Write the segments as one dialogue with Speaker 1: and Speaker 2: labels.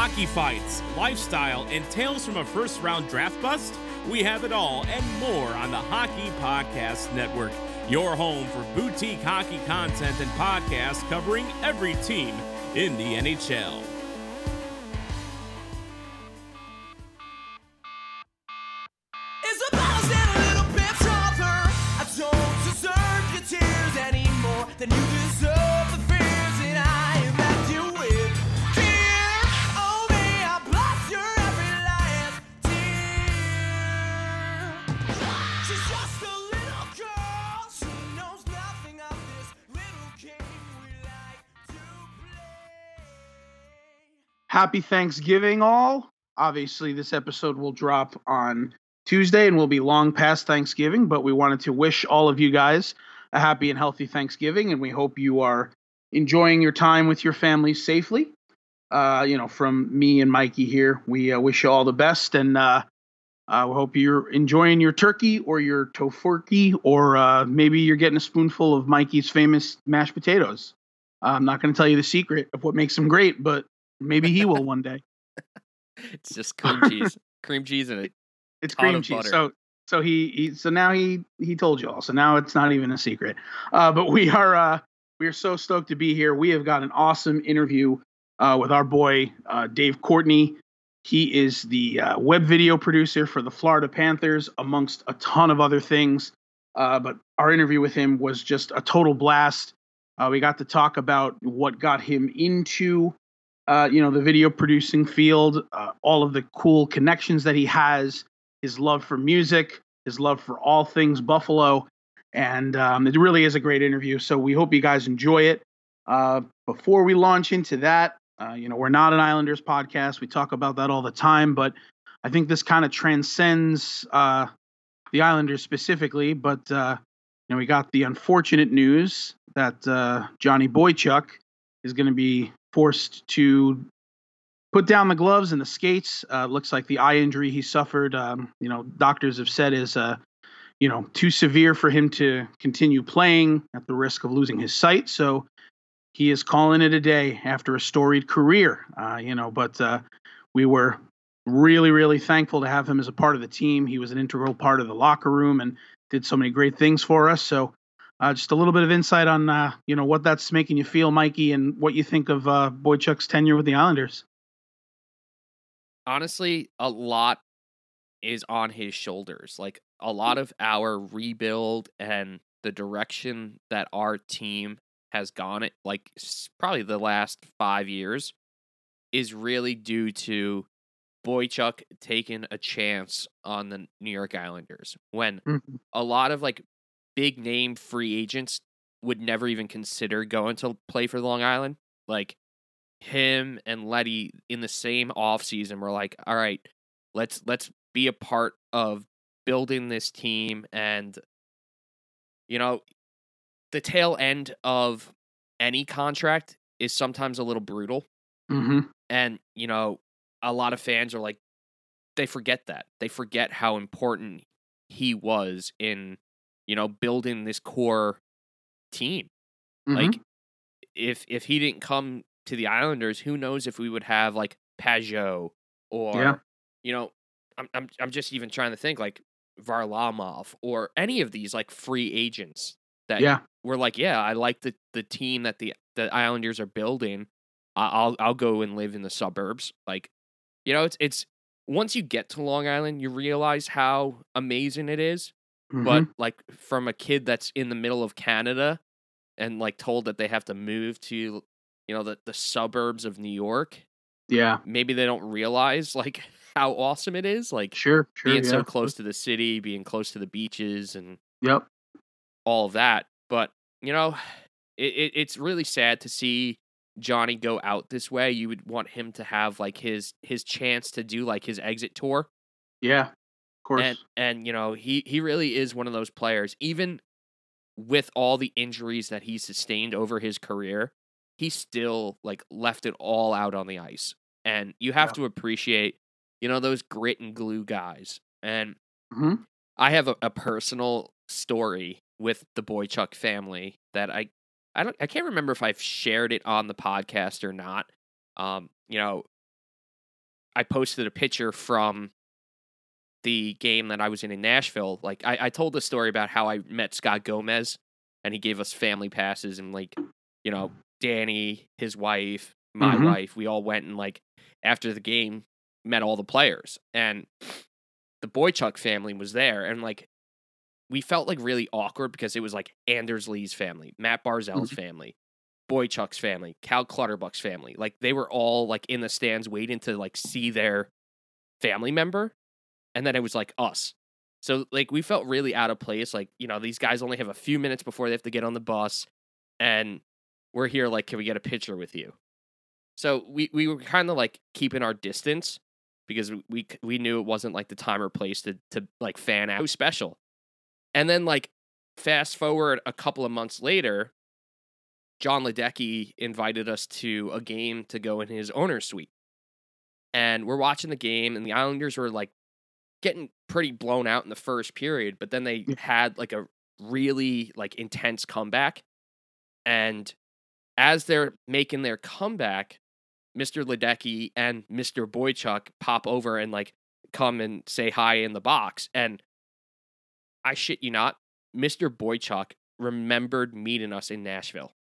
Speaker 1: Hockey fights, lifestyle, and tales from a first round draft bust? We have it all and more on the Hockey Podcast Network, your home for boutique hockey content and podcasts covering every team in the NHL.
Speaker 2: Happy Thanksgiving, all. Obviously, this episode will drop on Tuesday and will be long past Thanksgiving, but we wanted to wish all of you guys a happy and healthy Thanksgiving, and we hope you are enjoying your time with your families safely. Uh, you know, from me and Mikey here, we uh, wish you all the best, and uh, we hope you're enjoying your turkey or your tofurkey, or uh, maybe you're getting a spoonful of Mikey's famous mashed potatoes. I'm not going to tell you the secret of what makes them great, but maybe he will one day.
Speaker 3: It's just cream cheese, cream cheese and it.
Speaker 2: It's cream cheese.
Speaker 3: butter.
Speaker 2: So so he, he so now he he told you all. So now it's not even a secret. Uh, but we are uh, we are so stoked to be here. We have got an awesome interview uh, with our boy uh, Dave Courtney. He is the uh, web video producer for the Florida Panthers, amongst a ton of other things. Uh, but our interview with him was just a total blast. Uh, we got to talk about what got him into uh, you know, the video producing field, uh, all of the cool connections that he has, his love for music, his love for all things Buffalo, and um, it really is a great interview. So we hope you guys enjoy it. Uh, before we launch into that, uh, you know, we're not an Islanders podcast. We talk about that all the time, but I think this kind of transcends uh, the Islanders specifically. But you know, we got the unfortunate news that Johnny Boychuk is going to be forced to put down the gloves and the skates. Uh, looks like the eye injury he suffered, um, you know, doctors have said is, uh, you know, too severe for him to continue playing at the risk of losing his sight. So he is calling it a day after a storied career, uh, you know, but uh, we were really, really thankful to have him as a part of the team. He was an integral part of the locker room and did so many great things for us. So uh, just a little bit of insight on uh, you know what that's making you feel, Mikey, and what you think of uh, Boychuk's tenure with the Islanders.
Speaker 3: Honestly, a lot is on his shoulders. Like a lot of our rebuild and the direction that our team has gone it, like probably the last five years, is really due to Boychuk taking a chance on the New York Islanders when
Speaker 2: Mhm.
Speaker 3: a lot of like big name free agents would never even consider going to play for Long Island. Like him and Leddy in the same offseason were like, all right, let's let's be a part of building this team and you know, the tail end of any contract is sometimes a little brutal.
Speaker 2: Mm-hmm.
Speaker 3: And, you know, a lot of fans are like, they forget that. They forget how important he was in, you know, building this core team.
Speaker 2: Mm-hmm.
Speaker 3: Like, if if he didn't come to the Islanders, who knows if we would have like Pageau or,
Speaker 2: Yeah.
Speaker 3: you know, I'm I'm I'm just even trying to think like Varlamov or any of these like free agents that
Speaker 2: yeah,
Speaker 3: we're like, yeah, I like the the team that the the Islanders are building. I'll I'll go and live in the suburbs. Like, you know, it's it's once you get to Long Island, you realize how amazing it is. But
Speaker 2: Mhm.
Speaker 3: like from a kid that's in the middle of Canada and like told that they have to move to, you know, the the suburbs of New York,
Speaker 2: yeah,
Speaker 3: maybe they don't realize like how awesome it is. Like
Speaker 2: sure, sure,
Speaker 3: being
Speaker 2: yeah.
Speaker 3: so close to the city, being close to the beaches, and
Speaker 2: Yep.
Speaker 3: all of that. But you know, it, it it's really sad to see Johnny go out this way. You would want him to have like his his chance to do like his exit tour,
Speaker 2: Yeah, course.
Speaker 3: and and you know he he really is one of those players. Even with all the injuries that he sustained over his career, he still like left it all out on the ice. And you have
Speaker 2: Yeah.
Speaker 3: to appreciate, you know, those grit and glue guys. And
Speaker 2: Mhm.
Speaker 3: I have a, a personal story with the Boychuk family that I I don't I can't remember if I've shared it on the podcast or not. Um, you know, I posted a picture from the game that I was in in Nashville. Like I, I told the story about how I met Scott Gomez and he gave us family passes and like, you know, Danny, his wife, my
Speaker 2: Mhm.
Speaker 3: wife, we all went and like after the game met all the players and the Boychuk family was there and like we felt like really awkward because it was like Anders Lee's family, Matt Barzal's family, Boychuk's family, Cal Clutterbuck's family. Like they were all like in the stands waiting to like see their family member. And then it was like us. So like we felt really out of place. Like, you know, these guys only have a few minutes before they have to get on the bus. And we're here like, can we get a picture with you? So we, we were kind of like keeping our distance because we- we knew it wasn't like the time or place to to like fan out. Special. And then like fast forward a couple of months later, John Ledecky invited us to a game to go in his owner's suite. And we're watching the game, and the Islanders were like getting pretty blown out in the first period, but then they had like a really like intense comeback. And as they're making their comeback, Mr. Ledecky and Mr. Boychuk pop over and like come and say hi in the box. And I shit you not, Mr. Boychuk remembered meeting us in Nashville.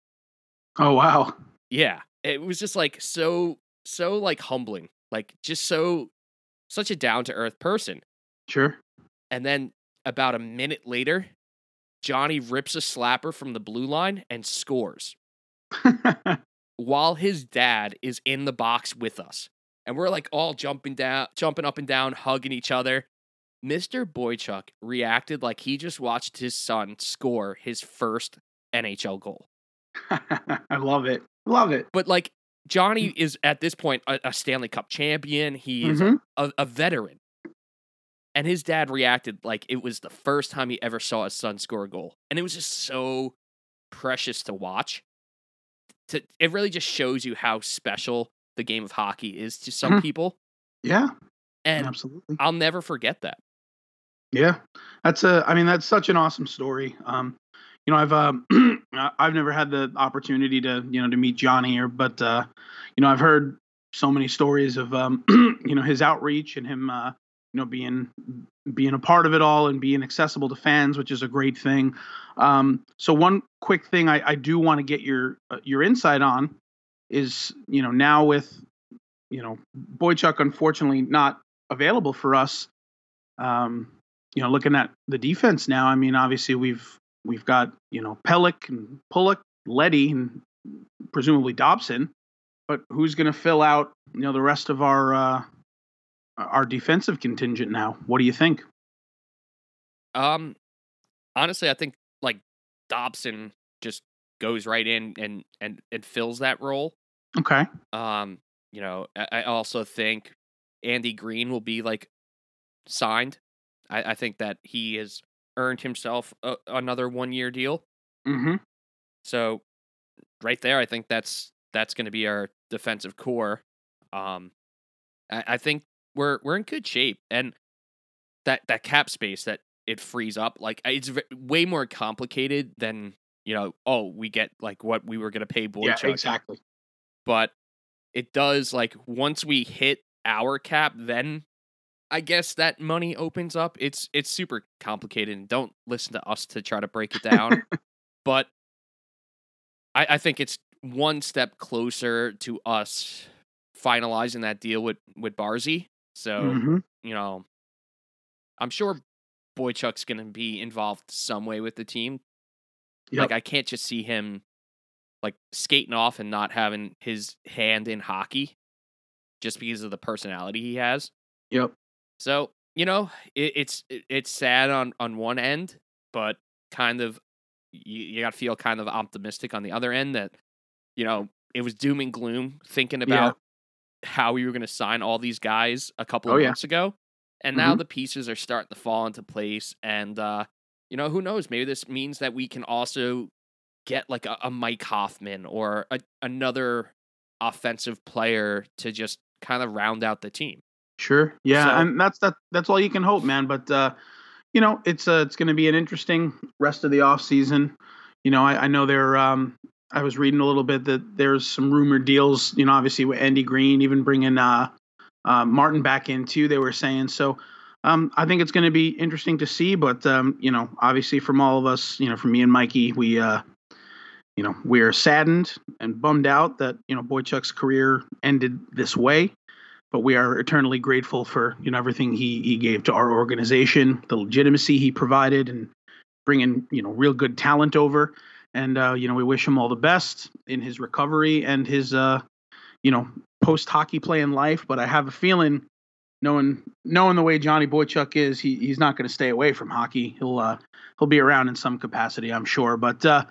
Speaker 2: Oh wow.
Speaker 3: Yeah. It was just like so, so like humbling. Like just so, such a down to earth person.
Speaker 2: Sure.
Speaker 3: And then about a minute later, Johnny rips a slapper from the blue line and scores while his dad is in the box with us. And we're like all jumping down, jumping up and down, hugging each other. Mr. Boychuk reacted like he just watched his son score his first NHL goal.
Speaker 2: I love it. Love it.
Speaker 3: But like Johnny is at this point a, a Stanley Cup champion. He is
Speaker 2: Mhm.
Speaker 3: a, a veteran. And his dad reacted like it was the first time he ever saw his son score a goal. And it was just so precious to watch. To, it really just shows you how special the game of hockey is to some
Speaker 2: Mhm.
Speaker 3: people.
Speaker 2: Yeah.
Speaker 3: And
Speaker 2: absolutely.
Speaker 3: I'll never forget that.
Speaker 2: Yeah, that's a. I mean, that's such an awesome story. Um, you know, I've um, I've never had the opportunity to you know to meet Johnny or, but uh, you know, I've heard so many stories of um, you know his outreach and him uh, know being being a part of it all and being accessible to fans, which is a great thing. Um, so one quick thing I, I do want to get your uh, your insight on is you know now with you know Boychuk unfortunately not available for us. Um, you know, looking at the defense now, I mean, obviously we've we've got you know Pelech and Pulock, Leddy, and presumably Dobson, but who's going to fill out you know the rest of our uh, our defensive contingent now? What do you think?
Speaker 3: Um, honestly, I think like Dobson just goes right in and and and fills that role.
Speaker 2: Okay,
Speaker 3: Um, you know, I, I also think Andy Greene will be like signed. I, I think that he has earned himself a, another one year deal.
Speaker 2: mm-hmm.
Speaker 3: So right there, I think that's that's going to be our defensive core. Um, I, I think we're we're in good shape, and that that cap space that it frees up, like uh, it's v- way more complicated than you know. Oh, we get like what we were going to pay Boychuk,
Speaker 2: yeah, exactly.
Speaker 3: but it does like once we hit our cap, then I guess that money opens up. It's it's super complicated, and don't listen to us to try to break it down. but I, I think it's one step closer to us finalizing that deal with with Barzy. So
Speaker 2: Mhm.
Speaker 3: you know, I'm sure Boychuk's going to be involved some way with the team.
Speaker 2: Yep.
Speaker 3: Like I can't just see him like skating off and not having his hand in hockey just because of the personality he has.
Speaker 2: Yep.
Speaker 3: So, you know, it, it's it, it's sad on on one end, but kind of you, you got to feel kind of optimistic on the other end that you know, it was doom and gloom thinking about how we were going to sign all these guys a couple
Speaker 2: Oh,
Speaker 3: of
Speaker 2: yeah.
Speaker 3: months ago. And now
Speaker 2: Mhm.
Speaker 3: the pieces are starting to fall into place and uh you know, who knows, maybe this means that we can also get like a, a Mike Hoffman or a, another offensive player to just kind of round out the team.
Speaker 2: Sure. Yeah,
Speaker 3: So-
Speaker 2: and that's that. That's all you can hope, man. But uh, you know, it's uh, it's going to be an interesting rest of the off season. You know, I, I know there. Um, I was reading a little bit that there's some rumored deals. You know, obviously with Andy Greene, even bringing uh, uh, Martin back in too. They were saying so. Um, I think it's going to be interesting to see, but um, you know, obviously, from all of us, you know, from me and Mikey, we, uh, you know, we are saddened and bummed out that you know Boychuk's career ended this way, but we are eternally grateful for you know everything he he gave to our organization, the legitimacy he provided, and bringing you know real good talent over. And uh, you know, we wish him all the best in his recovery and his uh, you know post hockey play in life. But I have a feeling knowing knowing the way Johnny Boychuk is, he he's not going to stay away from hockey. He'll uh, he'll be around in some capacity, I'm sure. But uh,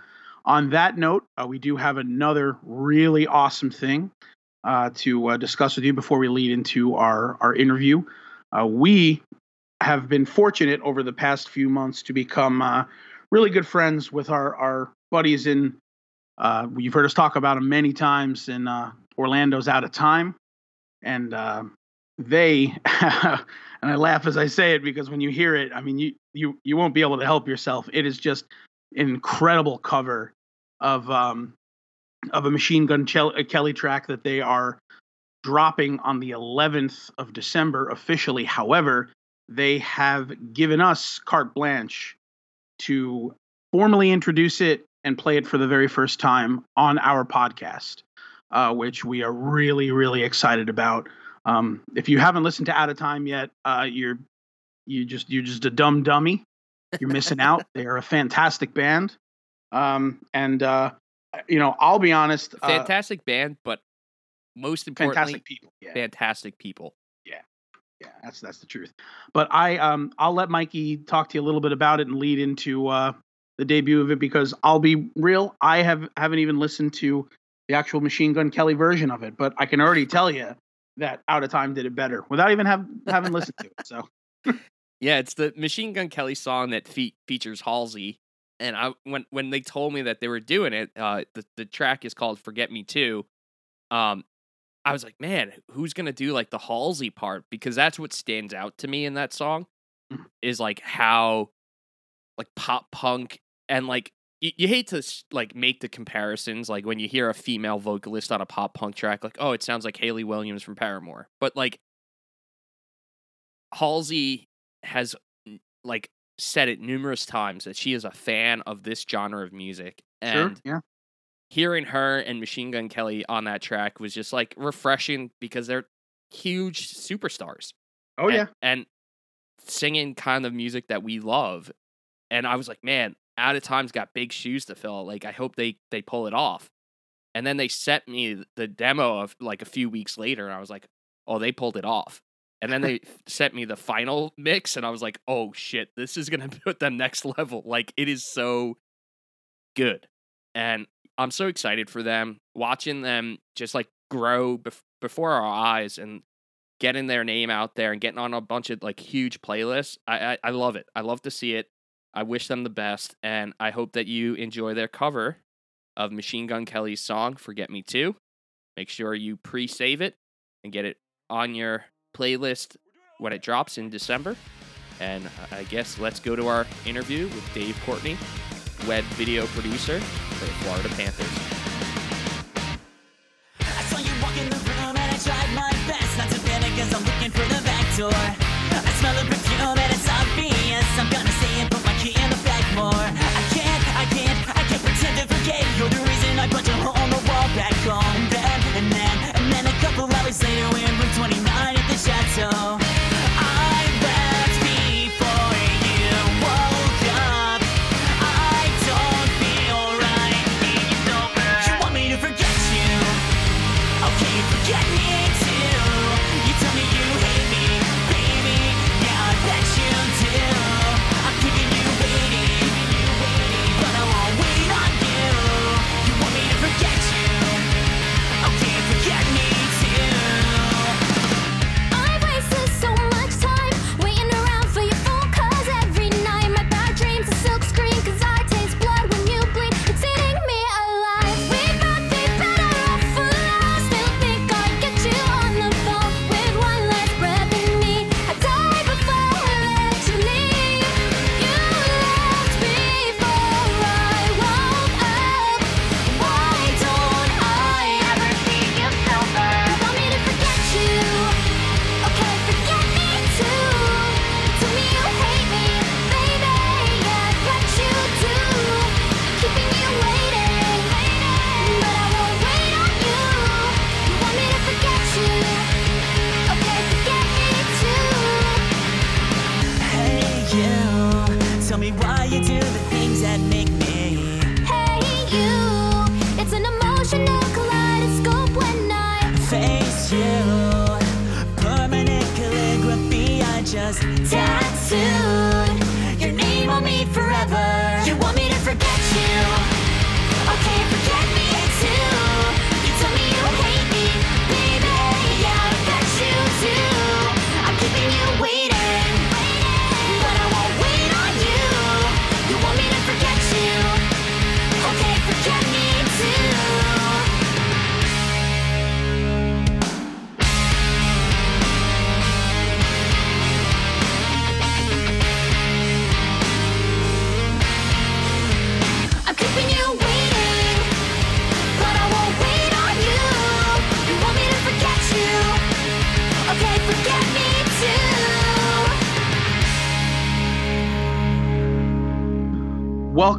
Speaker 2: on that note, uh, we do have another really awesome thing uh, to uh, discuss with you before we lead into our our interview. Uh, we have been fortunate over the past few months to become uh, really good friends with our our buddies in. Uh, you've heard us talk about them many times in uh, Orlando's out of time, and uh, they and I laugh as I say it because when you hear it, I mean you you you won't be able to help yourself. It is just an incredible cover of um of a Machine Gun uh, Kelly track that they are dropping on the 11th of December officially. However, they have given us carte blanche to formally introduce it and play it for the very first time on our podcast, uh, which we are really, really excited about. Um, if you haven't listened to Out of Time yet, uh, you're you just you're just a dumb dummy. You're missing out. They are a fantastic band, um, and uh, you know I'll be honest. uh,
Speaker 3: Fantastic band, but most importantly,
Speaker 2: fantastic people. Yeah,
Speaker 3: fantastic people.
Speaker 2: yeah, that's that's the truth. But I um I'll let Mikey talk to you a little bit about it and lead into uh the debut of it because I'll be real, I have haven't even listened to the actual Machine Gun Kelly version of it, but I can already tell you that Out of Time did it better without even have having listened to it. So
Speaker 3: Yeah, it's the Machine Gun Kelly song that fe- features Halsey. And I when when they told me that they were doing it, uh, the the track is called "Forget Me Too." Um, I was like, man, who's gonna do like the Halsey part? Because that's what stands out to me in that song,
Speaker 2: Mhm.
Speaker 3: is like how, like pop punk and like you, you hate to like make the comparisons. Like when you hear a female vocalist on a pop punk track, like oh, it sounds like Hayley Williams from Paramore. But like Halsey has like said it numerous times that she is a fan of this genre of music
Speaker 2: sure,
Speaker 3: and
Speaker 2: yeah,
Speaker 3: hearing her and Machine Gun Kelly on that track was just like refreshing because they're huge superstars.
Speaker 2: oh
Speaker 3: and,
Speaker 2: yeah,
Speaker 3: and singing kind of music that we love. And I was like, man, Out of Time's got big shoes to fill. Like I hope they they pull it off. And then they sent me the demo of like a few weeks later, and I was like, oh, they pulled it off. And then they sent me the final mix, and I was like, oh shit, this is gonna put them next level. Like it is so good, and I'm so excited for them. Watching them just like grow bef- before our eyes and getting their name out there and getting on a bunch of like huge playlists. I, I I love it. I love to see it. I wish them the best, and I hope that you enjoy their cover of Machine Gun Kelly's song "Forget Me Too." Make sure you pre-save it and get it on your playlist when it drops in December. And I guess let's go to our interview with Dave Courtney, web video producer for the Florida Panthers.
Speaker 4: I saw you walk in the room and I tried my best not to panic cause I'm looking for the back door. Punch a hole on the wall back home. Then, and then, and then a couple hours later we're in room 29 at the chateau.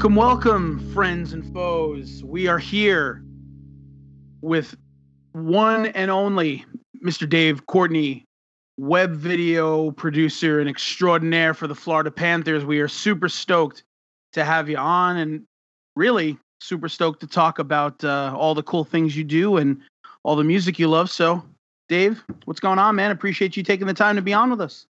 Speaker 2: Welcome, welcome, friends and foes. We are here with one and only Mr. Dave Courtney, web video producer and extraordinaire for the Florida Panthers. We are super stoked to have you on and really super stoked to talk about uh, all the cool things you do and all the music you love. So, Dave, what's going on, man? Appreciate you taking the time to be on with us.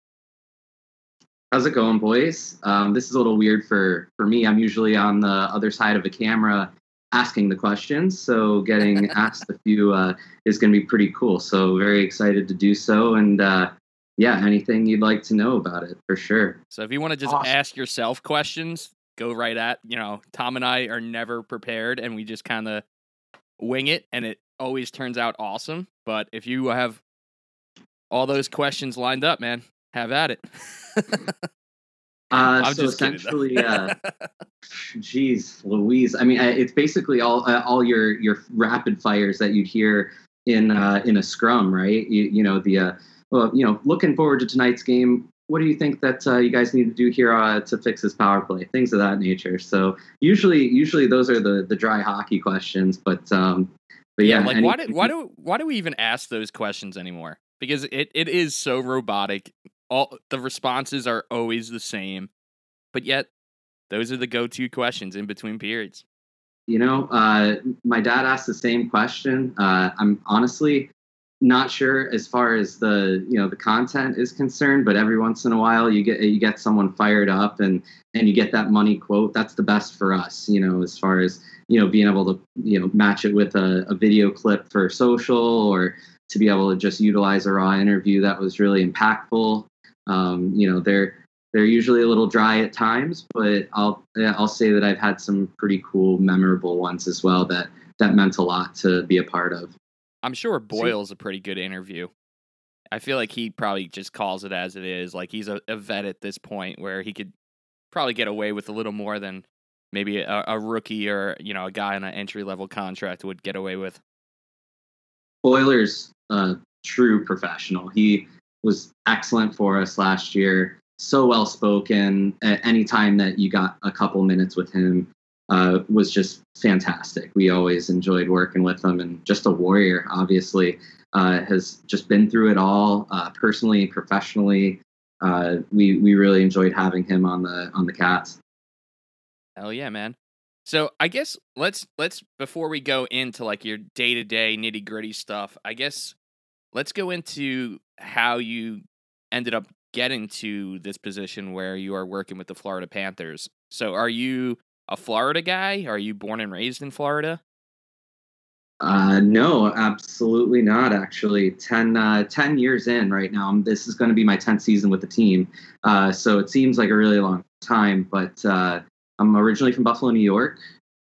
Speaker 5: How's it going, boys? Um, this is a little weird for for me. I'm usually on the other side of a camera asking the questions, so getting asked a few uh, is going to be pretty cool. So very excited to do so, and uh, yeah, anything you'd like to know about it for sure.
Speaker 3: So if you want to just
Speaker 2: Awesome.
Speaker 3: ask yourself questions, go right at. You know, Tom and I are never prepared, and we just kind of wing it, and it always turns out awesome. But if you have all those questions lined up, man, have at it.
Speaker 5: Uh,
Speaker 3: I'm
Speaker 5: so
Speaker 3: just kidding, though.
Speaker 5: essentially, uh, geez, Louise. I mean, it's basically all uh, all your your rapid fires that you'd hear in uh, in a scrum, right? You, you know the uh, well, you know, looking forward to tonight's game. What do you think that uh, you guys need to do here uh, to fix this power play? Things of that nature. So usually, usually those are the the dry hockey questions. But um, but yeah,
Speaker 3: like why do why do why do we even ask those questions anymore? Because it, it is so robotic. All the responses are always the same, but yet those are the go-to questions in between periods.
Speaker 5: You know, uh, my dad asked the same question. Uh, I'm honestly not sure as far as the you know the content is concerned, but every once in a while you get you get someone fired up and and you get that money quote. That's the best for us. You know, as far as you know being able to you know match it with a, a video clip for social or to be able to just utilize a raw interview that was really impactful. Um, you know, they're they're usually a little dry at times, but I'll I'll say that I've had some pretty cool, memorable ones as well that that meant a lot to be a part of.
Speaker 3: I'm sure Boyle's a pretty good interview. I feel like he probably just calls it as it is. Like he's a, a vet at this point where he could probably get away with a little more than maybe a, a rookie or you know a guy on an entry level contract would get away with.
Speaker 5: Boiler's a true professional. He was excellent for us last year. So well spoken. Any time that you got a couple minutes with him, uh, was just fantastic. We always enjoyed working with him, and just a warrior. Obviously, uh, has just been through it all, uh, personally, professionally. Uh, we we really enjoyed having him on the on the Cats.
Speaker 3: Hell yeah, man. So I guess let's let's before we go into like your day to day nitty gritty stuff, I guess let's go into how you ended up getting to this position where you are working with the Florida Panthers. So are you a Florida guy? Are you born and raised in Florida?
Speaker 5: Uh, no, absolutely not. Actually, 10, uh, 10 years in right now. This is going to be my 10th season with the team. Uh, so it seems like a really long time, but uh, I'm originally from Buffalo, New York.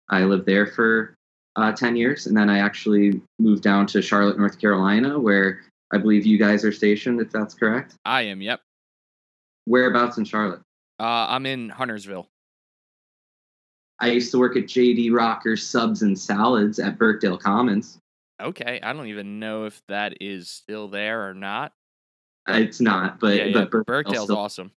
Speaker 5: I lived there for uh, 10 years, and then I actually moved down to Charlotte, North Carolina, where I believe you guys are stationed, if that's correct.
Speaker 3: I am, yep.
Speaker 5: Whereabouts in Charlotte?
Speaker 3: Uh, I'm in Huntersville.
Speaker 5: I used to work at JD Rocker's Subs and Salads at Birkdale Commons.
Speaker 3: Okay, I don't even know if that is still there or not.
Speaker 5: It's not, but,
Speaker 3: yeah, yeah.
Speaker 5: but
Speaker 3: Birkdale's
Speaker 5: still
Speaker 3: awesome.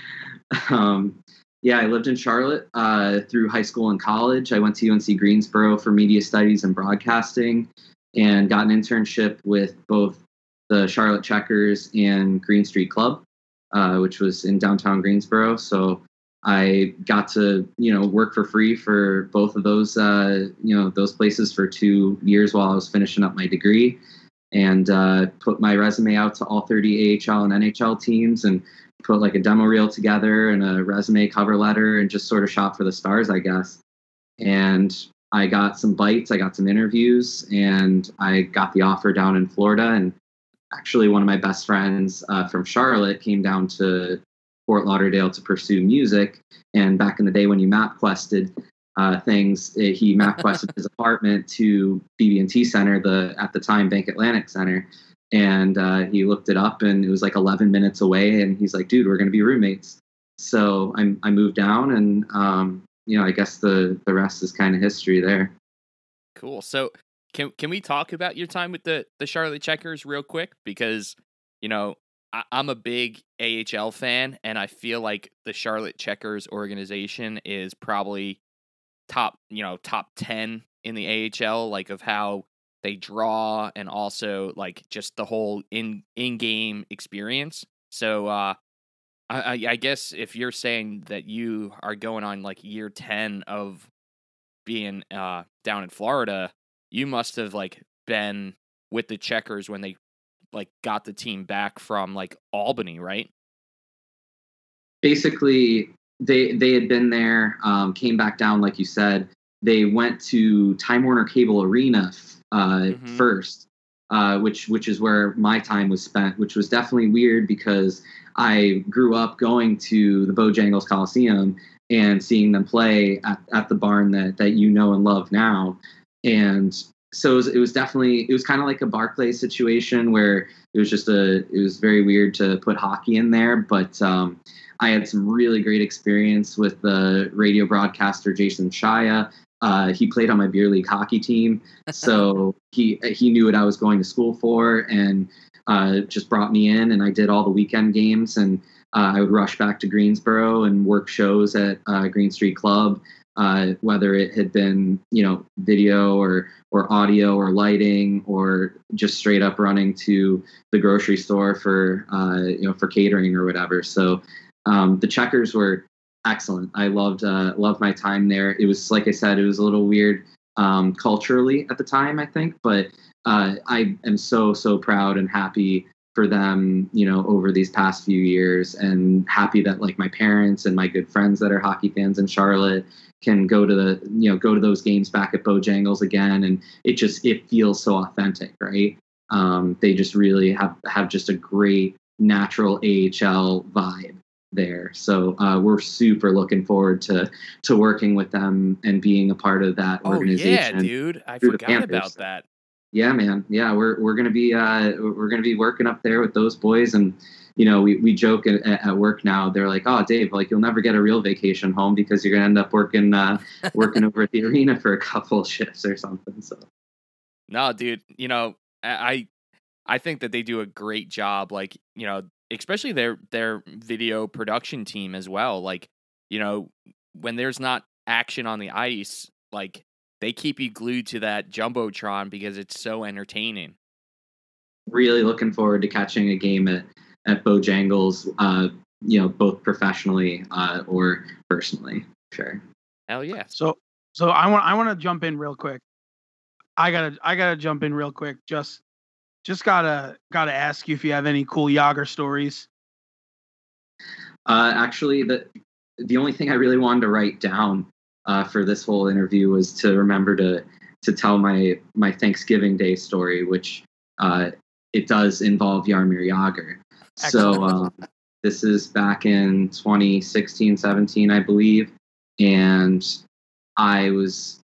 Speaker 5: um, yeah, I lived in Charlotte uh, through high school and college. I went to UNC Greensboro for media studies and broadcasting and got an internship with both the Charlotte Checkers and Green Street Club, uh, which was in downtown Greensboro. So I got to, you know, work for free for both of those, uh, you know, those places for two years while I was finishing up my degree. and uh, put my resume out to all 30 AHL and NHL teams and put like a demo reel together and a resume cover letter and just sort of shot for the stars, I guess. And I got some bites, I got some interviews, and I got the offer down in Florida. And actually, one of my best friends uh, from Charlotte came down to Fort Lauderdale to pursue music. And back in the day when you map quested uh, things, eh, he map quested his apartment to BB&T Center, the at the time Bank Atlantic Center. And uh, he looked it up, and it was like 11 minutes away. And he's like, "Dude, we're gonna be roommates." So I, I moved down, and um, you know, I guess the the rest is kind of history there.
Speaker 3: Cool. So can can we talk about your time with the the Charlotte Checkers real quick? Because you know I, I'm a big AHL fan, and I feel like the Charlotte Checkers organization is probably top you know top ten in the AHL, like of how they draw and also like just the whole in in game experience. So uh I, I guess if you're saying that you are going on like year ten of being uh down in Florida, you must have like been with the checkers when they like got the team back from like Albany, right?
Speaker 5: basically they they had been there, um, came back down, like you said. They went to Time Warner Cable Arena uh,
Speaker 3: Mhm.
Speaker 5: first, uh, which which is where my time was spent, which was definitely weird because I grew up going to the Bojangles Coliseum and seeing them play at, at the barn that that you know and love now, and so it was, it was definitely it was kind of like a Barclay situation where it was just a it was very weird to put hockey in there, but um, I had some really great experience with the radio broadcaster Jason Shaya. Uh, he played on my beer league hockey team, so he he knew what I was going to school for, and uh, just brought me in, and I did all the weekend games, and uh, I would rush back to Greensboro and work shows at uh, Green Street Club, uh, whether it had been you know video or or audio or lighting or just straight up running to the grocery store for uh, you know for catering or whatever. So um, the checkers were excellent. I loved uh, loved my time there. It was like I said, it was a little weird um, culturally at the time, I think, but uh, I am so so proud and happy for them, you know, over these past few years, and happy that like my parents and my good friends that are hockey fans in Charlotte can go to the you know go to those games back at Bojangles again, and it just it feels so authentic, right? Um, they just really have have just a great natural AHL vibe there. So uh, we're super looking forward to to working with them and being a part of that
Speaker 3: Oh yeah,
Speaker 5: organization.
Speaker 3: dude. I forgot about that.
Speaker 5: Yeah, man. Yeah, we're we're gonna be uh, we're gonna be working up there with those boys, and you know we, we joke at, at work now. They're like, "Oh, Dave, like you'll never get a real vacation home because you're gonna end up working uh, working over at the arena for a couple shifts or something." So
Speaker 3: No, dude, you know, I I think that they do a great job like, you know, especially their their video production team as well. Like, you know, when there's not action on the ice, like they keep you glued to that jumbotron because it's so entertaining.
Speaker 5: really looking forward to catching a game at at Bojangles. Uh, you know, both professionally uh, or personally. Sure.
Speaker 3: Hell yeah.
Speaker 2: So so I want I want to jump in real quick. I gotta I gotta jump in real quick. Just just gotta gotta ask you if you have any cool Jagr stories.
Speaker 5: Uh, actually, the the only thing I really wanted to write down uh, for this whole interview was to remember to to tell my my Thanksgiving Day story, which uh, it does involve Jaromir Jagr. So um, this is back in 2016, 17, I believe, and I was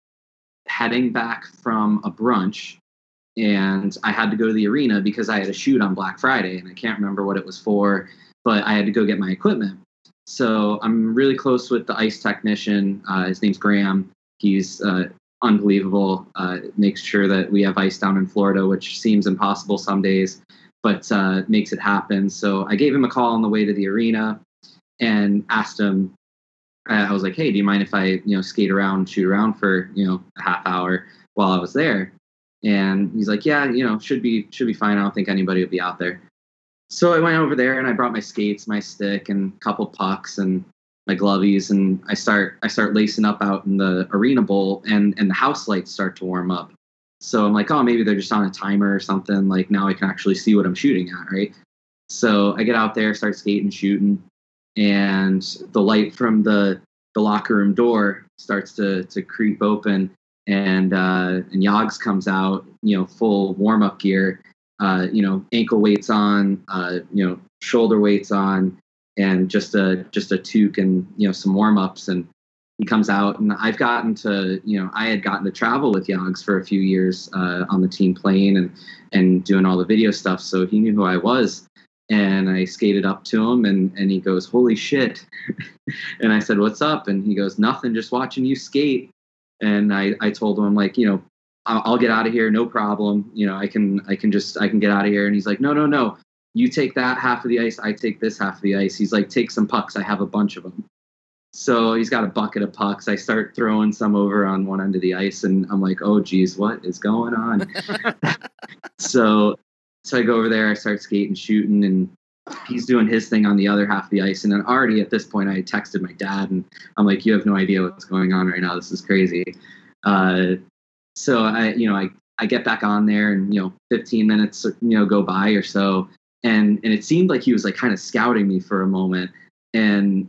Speaker 5: heading back from a brunch. And I had to go to the arena because I had a shoot on Black Friday, and I can't remember what it was for but I had to go get my equipment. So I'm really close with the ice technician. Uh, his name's Graham. He's uh, unbelievable. Uh, makes sure that we have ice down in Florida, which seems impossible some days, but uh, makes it happen. So I gave him a call on the way to the arena and asked him. I was like, "Hey, do you mind if I, you know, skate around, shoot around for, you know, a half hour while I was there?" And he's like, "Yeah, you know, should be should be fine. I don't think anybody will be out there." So I went over there and I brought my skates, my stick, and a couple pucks and my glovies, and I start I start lacing up out in the arena bowl, and and the house lights start to warm up. So I'm like, oh, maybe they're just on a timer or something. Like now I can actually see what I'm shooting at, right? So I get out there, start skating, shooting, and the light from the the locker room door starts to to creep open, and uh, and Yogs comes out, you know, full warm up gear, uh, you know, ankle weights on, uh, you know, shoulder weights on, and just a just a toque and you know some warm ups, and he comes out, and I've gotten to, you know, I had gotten to travel with Yogs for a few years uh, on the team plane and and doing all the video stuff, so he knew who I was. And I skated up to him, and and he goes, "Holy shit!" and I said, "What's up?" And he goes, "Nothing, just watching you skate." And I I told him, I'm like, you know, I'll, I'll get out of here, no problem. You know, I can I can just I can get out of here. And he's like, "No, no, no." You take that half of the ice, I take this half of the ice. He's like, take some pucks. I have a bunch of them. So he's got a bucket of pucks. I start throwing some over on one end of the ice, and I'm like, oh geez, what is going on? so so I go over there, I start skating, shooting, and he's doing his thing on the other half of the ice. And then already at this point, I had texted my dad, and I'm like, you have no idea what's going on right now. This is crazy. Uh, so I, you know, I I get back on there, and you know, 15 minutes, you know, go by or so, and and it seemed like he was like kind of scouting me for a moment, and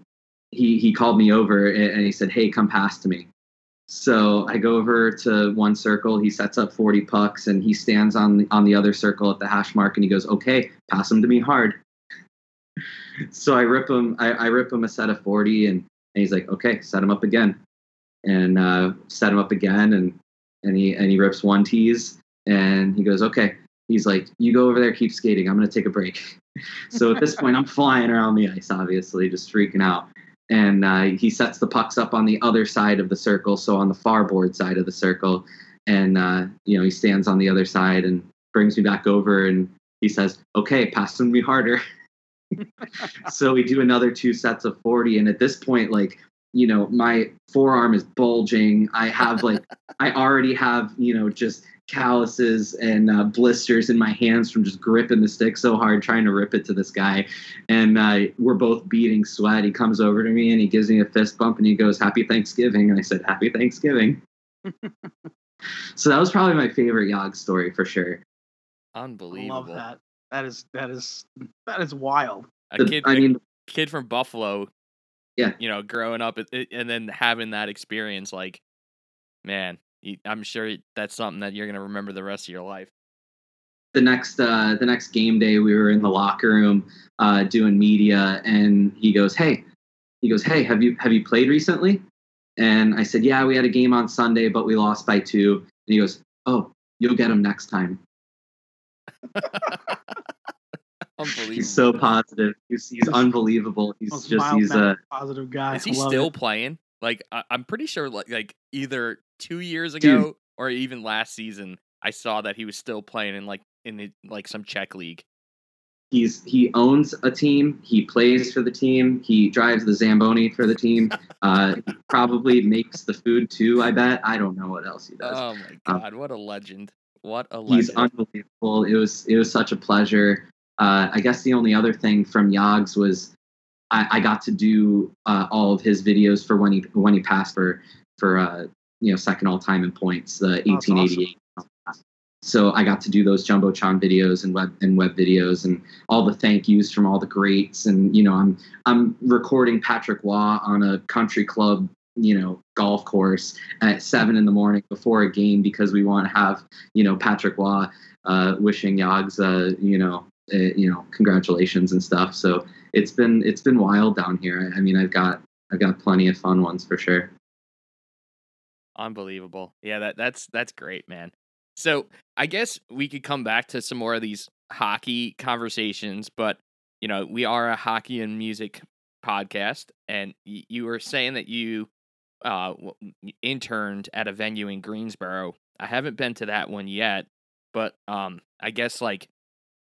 Speaker 5: he he called me over and he said, "Hey, come pass to me." So I go over to one circle. He sets up 40 pucks and he stands on the, on the other circle at the hash mark and he goes, "Okay, pass them to me hard." so I rip him. I, I rip him a set of 40 and, and he's like, "Okay, set him up again," and uh, set him up again and and he and he rips one tease and he goes, "Okay." He's like, "You go over there, keep skating. I'm gonna take a break." so at this point, I'm flying around the ice, obviously, just freaking out and uh, he sets the pucks up on the other side of the circle, so on the far board side of the circle, and uh, you know he stands on the other side and brings me back over, and he says, "Okay, pass them me harder." so we do another two sets of forty, and at this point, like you know, my forearm is bulging. I have like I already have you know just calluses and uh, blisters in my hands from just gripping the stick so hard trying to rip it to this guy and uh, we're both beating sweat he comes over to me and he gives me a fist bump and he goes happy thanksgiving and i said happy thanksgiving so that was probably my favorite yog story for sure
Speaker 2: I
Speaker 3: Unbelievable.
Speaker 2: love that. That is that is that is wild.
Speaker 3: A kid,
Speaker 5: i
Speaker 3: a
Speaker 5: mean
Speaker 3: kid from Buffalo.
Speaker 5: Yeah.
Speaker 3: You know, growing up it- it- and then having that experience, like, man, you- I'm sure that's something that you're gonna remember the rest of your life.
Speaker 5: the next uh, the next game day we were in the locker room uh, doing media and he goes hey he goes hey have you have you played recently and i said yeah we had a game on sunday but we lost by two and he goes oh you'll get him next time
Speaker 3: Unbelievable.
Speaker 5: he's so positive he's, he's unbelievable he's
Speaker 2: Most
Speaker 5: just he's
Speaker 2: mannered,
Speaker 5: uh
Speaker 2: positive guy.
Speaker 3: Is he
Speaker 2: love
Speaker 3: still
Speaker 2: it.
Speaker 3: playing? Like I- I'm pretty sure like like either two years ago or even last season, I saw that he was still playing in like in the, like some Czech league.
Speaker 5: he's he owns a team he plays for the team he drives the zamboni for the team uh probably makes the food too i bet i don't know what else he does
Speaker 3: Oh my
Speaker 5: Um,
Speaker 3: god, what a legend! What a
Speaker 5: he's unbelievable. It was it was such a pleasure. Uh, I guess the only other thing from Yogs was I, I got to do uh, all of his videos for when he when he passed for for uh, you know second all time in points, the
Speaker 2: Oh, That's
Speaker 5: 1888. So I got to do those jumbotron videos and web and web videos and all the thank yous from all the greats and you know I'm I'm recording Patrick Waugh on a country club you know golf course at seven in the morning before a game because we want to have you know Patrick Waugh uh, wishing Yogs uh, you know uh, you know congratulations and stuff. So it's been it's been wild down here. I, mean I've got I've got plenty of fun ones for sure.
Speaker 3: Unbelievable. Yeah, that that's that's great, man. So I guess we could come back to some more of these hockey conversations, but you know, we are a hockey and music podcast, and you were saying that you uh interned at a venue in Greensboro. I haven't been to that one yet, but um, I guess like,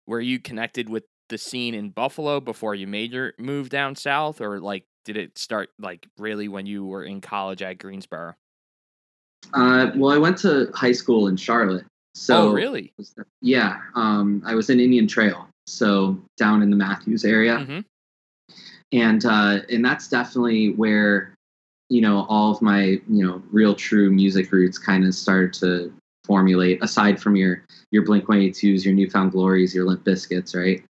Speaker 3: were you connected with the scene in Buffalo before you made your move down south, or like, did it start like really when you were in college at Greensboro?
Speaker 5: Uh, well, I went to high school in Charlotte. So
Speaker 3: oh, really?
Speaker 5: Yeah, um, I was in Indian Trail, so down in the Matthews area.
Speaker 3: Mhm.
Speaker 5: and uh, and that's definitely where you know all of my you know real true music roots kind of started to formulate aside from your your Blink 182s, your Newfound Glories, your Limp Bizkits, right?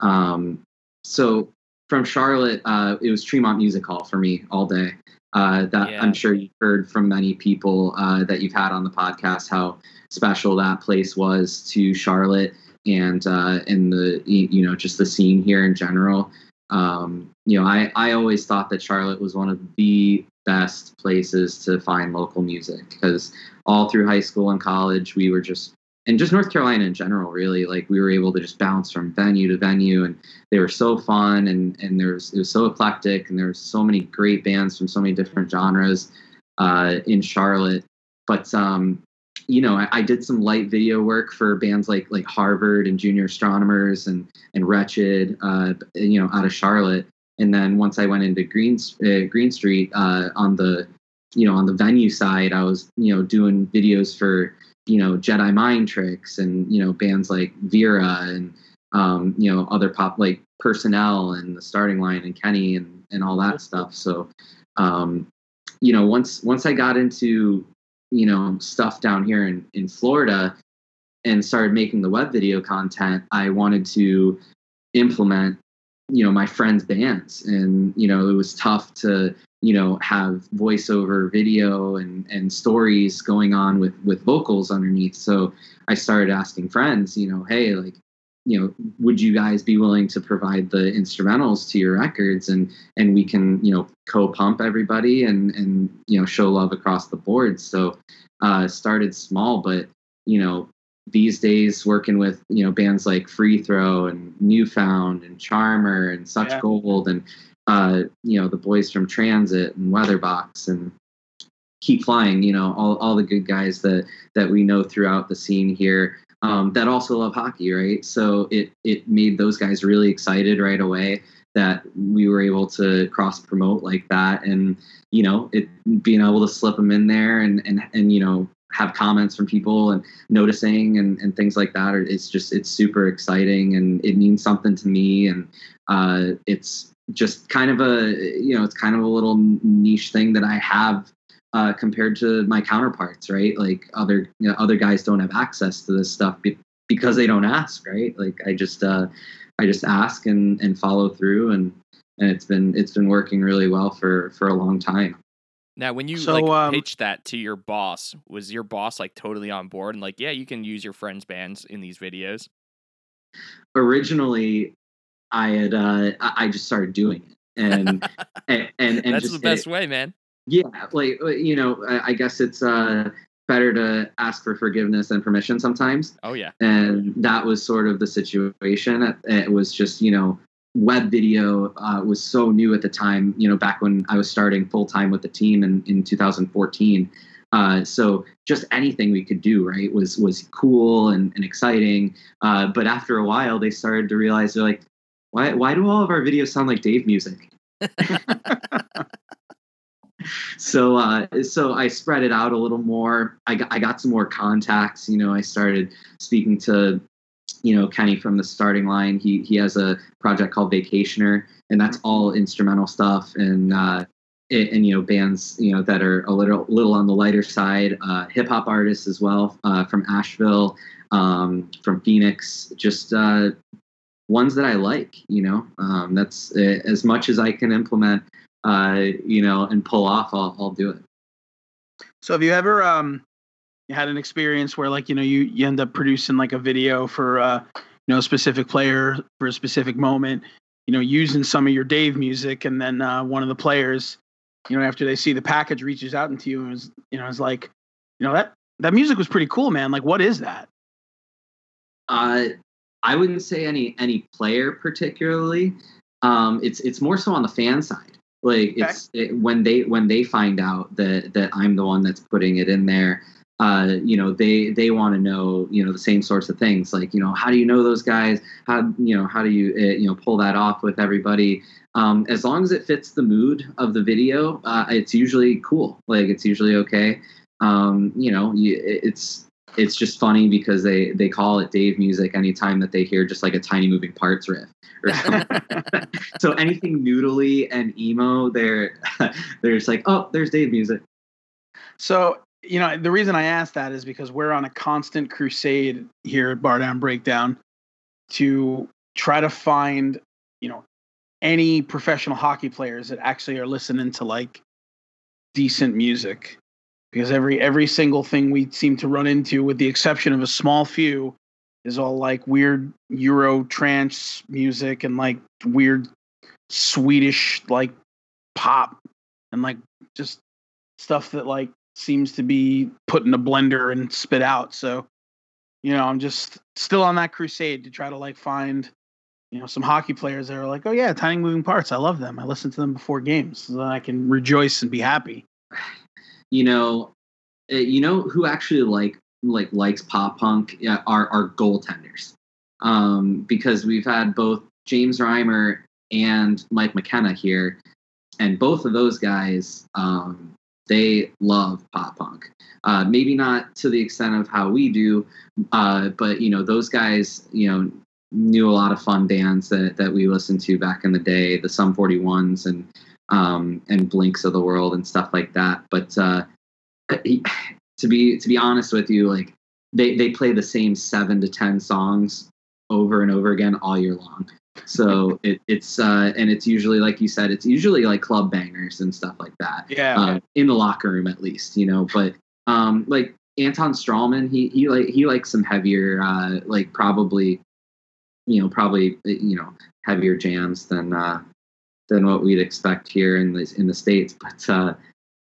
Speaker 5: Um, so from Charlotte, uh, it was Tremont Music Hall for me all day. Uh, that
Speaker 3: Yeah.
Speaker 5: I'm sure you've heard from many people uh, that you've had on the podcast how special that place was to Charlotte and uh, and the you know just the scene here in general. Um, you know, I I always thought that Charlotte was one of the best places to find local music because all through high school and college we were just and just North Carolina in general, really, like we were able to just bounce from venue to venue, and they were so fun, and and there was it was so eclectic, and there was so many great bands from so many different genres uh, in Charlotte. But um, you know, I, I did some light video work for bands like like Harvard and Junior Astronomers and and Wretched, uh, you know, out of Charlotte. And then once I went into Green uh, Green Street uh, on the you know on the venue side, I was you know doing videos for you know Jedi Mind Tricks and you know bands like Vera and um, you know other pop like Personnel and the Starting Line and Kenny and and all that stuff. So um, you know once once I got into you know stuff down here in in Florida and started making the web video content, I wanted to implement you know my friends' bands, and you know it was tough to you know have voiceover video and and stories going on with with vocals underneath. So i started asking friends you know hey like you know would you guys be willing to provide the instrumentals to your records and and we can you know co-pump everybody and and you know show love across the board so uh started small but you know these days working with you know bands like free throw and newfound and charmer and such
Speaker 2: Yeah.
Speaker 5: gold and uh, you know, the boys from Transit and Weatherbox and Keep Flying, you know, all, all the good guys that that we know throughout the scene here um, that also love hockey, right? So it it made those guys really excited right away that we were able to cross promote like that, and you know, it being able to slip them in there and and and you know have comments from people and noticing and, and things like that. It's just it's super exciting and it means something to me and uh, it's just kind of a you know it's kind of a little niche thing that I have uh, compared to my counterparts, right? Like other you know, other guys don't have access to this stuff be- because they don't ask, right? Like I just uh, I just ask and and follow through and and it's been it's been working really well for for a long time.
Speaker 3: Now, when you
Speaker 2: So,
Speaker 3: like
Speaker 2: um,
Speaker 3: pitched that to your boss, was your boss like totally on board and like, yeah, you can use your friends' bands in these videos?
Speaker 5: Originally, I had uh, I I just started doing it and and and, and
Speaker 3: That's
Speaker 5: just
Speaker 3: the best way, man.
Speaker 5: Yeah like uh, you know I, I guess it's uh better to ask for forgiveness than permission sometimes.
Speaker 3: Oh yeah,
Speaker 5: and that was sort of the situation. It, it was just you know web video uh, was so new at the time you know back when i was starting full-time with the team in, in 2014 uh, so just anything we could do right was was cool and, and exciting. Uh, but after a while they started to realize they're like why, why do all of our videos sound like dave music so uh, so I spread it out a little more. I got, I got some more contacts. You know, I started speaking to you know Kenny from the starting line. He he has a project called Vacationer, and that's all instrumental stuff and uh, and, and, you know bands you know that are a little little on the lighter side. Uh, Hip hop artists as well uh, from Asheville, um, from Phoenix. Just uh, ones that I like. You know, um, that's uh, as much as I can implement uh, you know, and pull off, I'll, I'll do it.
Speaker 2: So have you ever um had an experience where like you know you you end up producing like a video for uh you know a specific player for a specific moment, you know using some of your Dave music, and then uh, one of the players, you know after they see the package reaches out into you and is you know is like, you know that that music was pretty cool, man. Like what is that?
Speaker 5: Uh, I wouldn't say any any player particularly. Um, it's it's more so on the fan side. Like it's it, when they when they find out that that I'm the one that's putting it in there. Uh, you know they they want to know you know the same sorts of things. Like you know how do you know those guys? How you know how do you uh, you know pull that off with everybody? Um, as long as it fits the mood of the video uh, it's usually cool. Like it's usually okay. Um, you know you, it's it's just funny because they they call it Dave music anytime that they hear just like a tiny moving parts riff or something. so anything noodly and emo, they're they're just like, oh, there's Dave music.
Speaker 2: So you know, the reason I asked that is because we're on a constant crusade here at Bar Down Breakdown to try to find, you know, any professional hockey players that actually are listening to like decent music. Because every every single thing we seem to run into, with the exception of a small few, is all like weird Euro trance music and like weird Swedish like pop and like just stuff that like seems to be put in a blender and spit out. So, you know, I'm just still on that crusade to try to like find, you know, some hockey players that are like, oh yeah, tiny moving parts. I love them. I listen to them before games so that I can rejoice and be happy.
Speaker 5: You know, uh, you know who actually like like likes pop punk are are goaltenders, um, because we've had both James Reimer and Mike McKenna here, and both of those guys, um, they love pop punk. Uh, maybe not to the extent of how we do, uh, but you know those guys, you know, knew a lot of fun bands that that we listened to back in the day, the Sum 41s and um, and Blinks of the world and stuff like that. But uh, to be to be honest with you, like they they play the same seven to ten songs over and over again all year long. So it, it's uh, and it's usually like you said, it's usually like club bangers and stuff like that.
Speaker 2: Yeah.
Speaker 5: Uh, in the locker room at least, you know. But um, like Anton Stralman, he he like he likes some heavier, uh, like probably, you know, probably you know heavier jams than uh, than what we'd expect here in the in the states. But uh,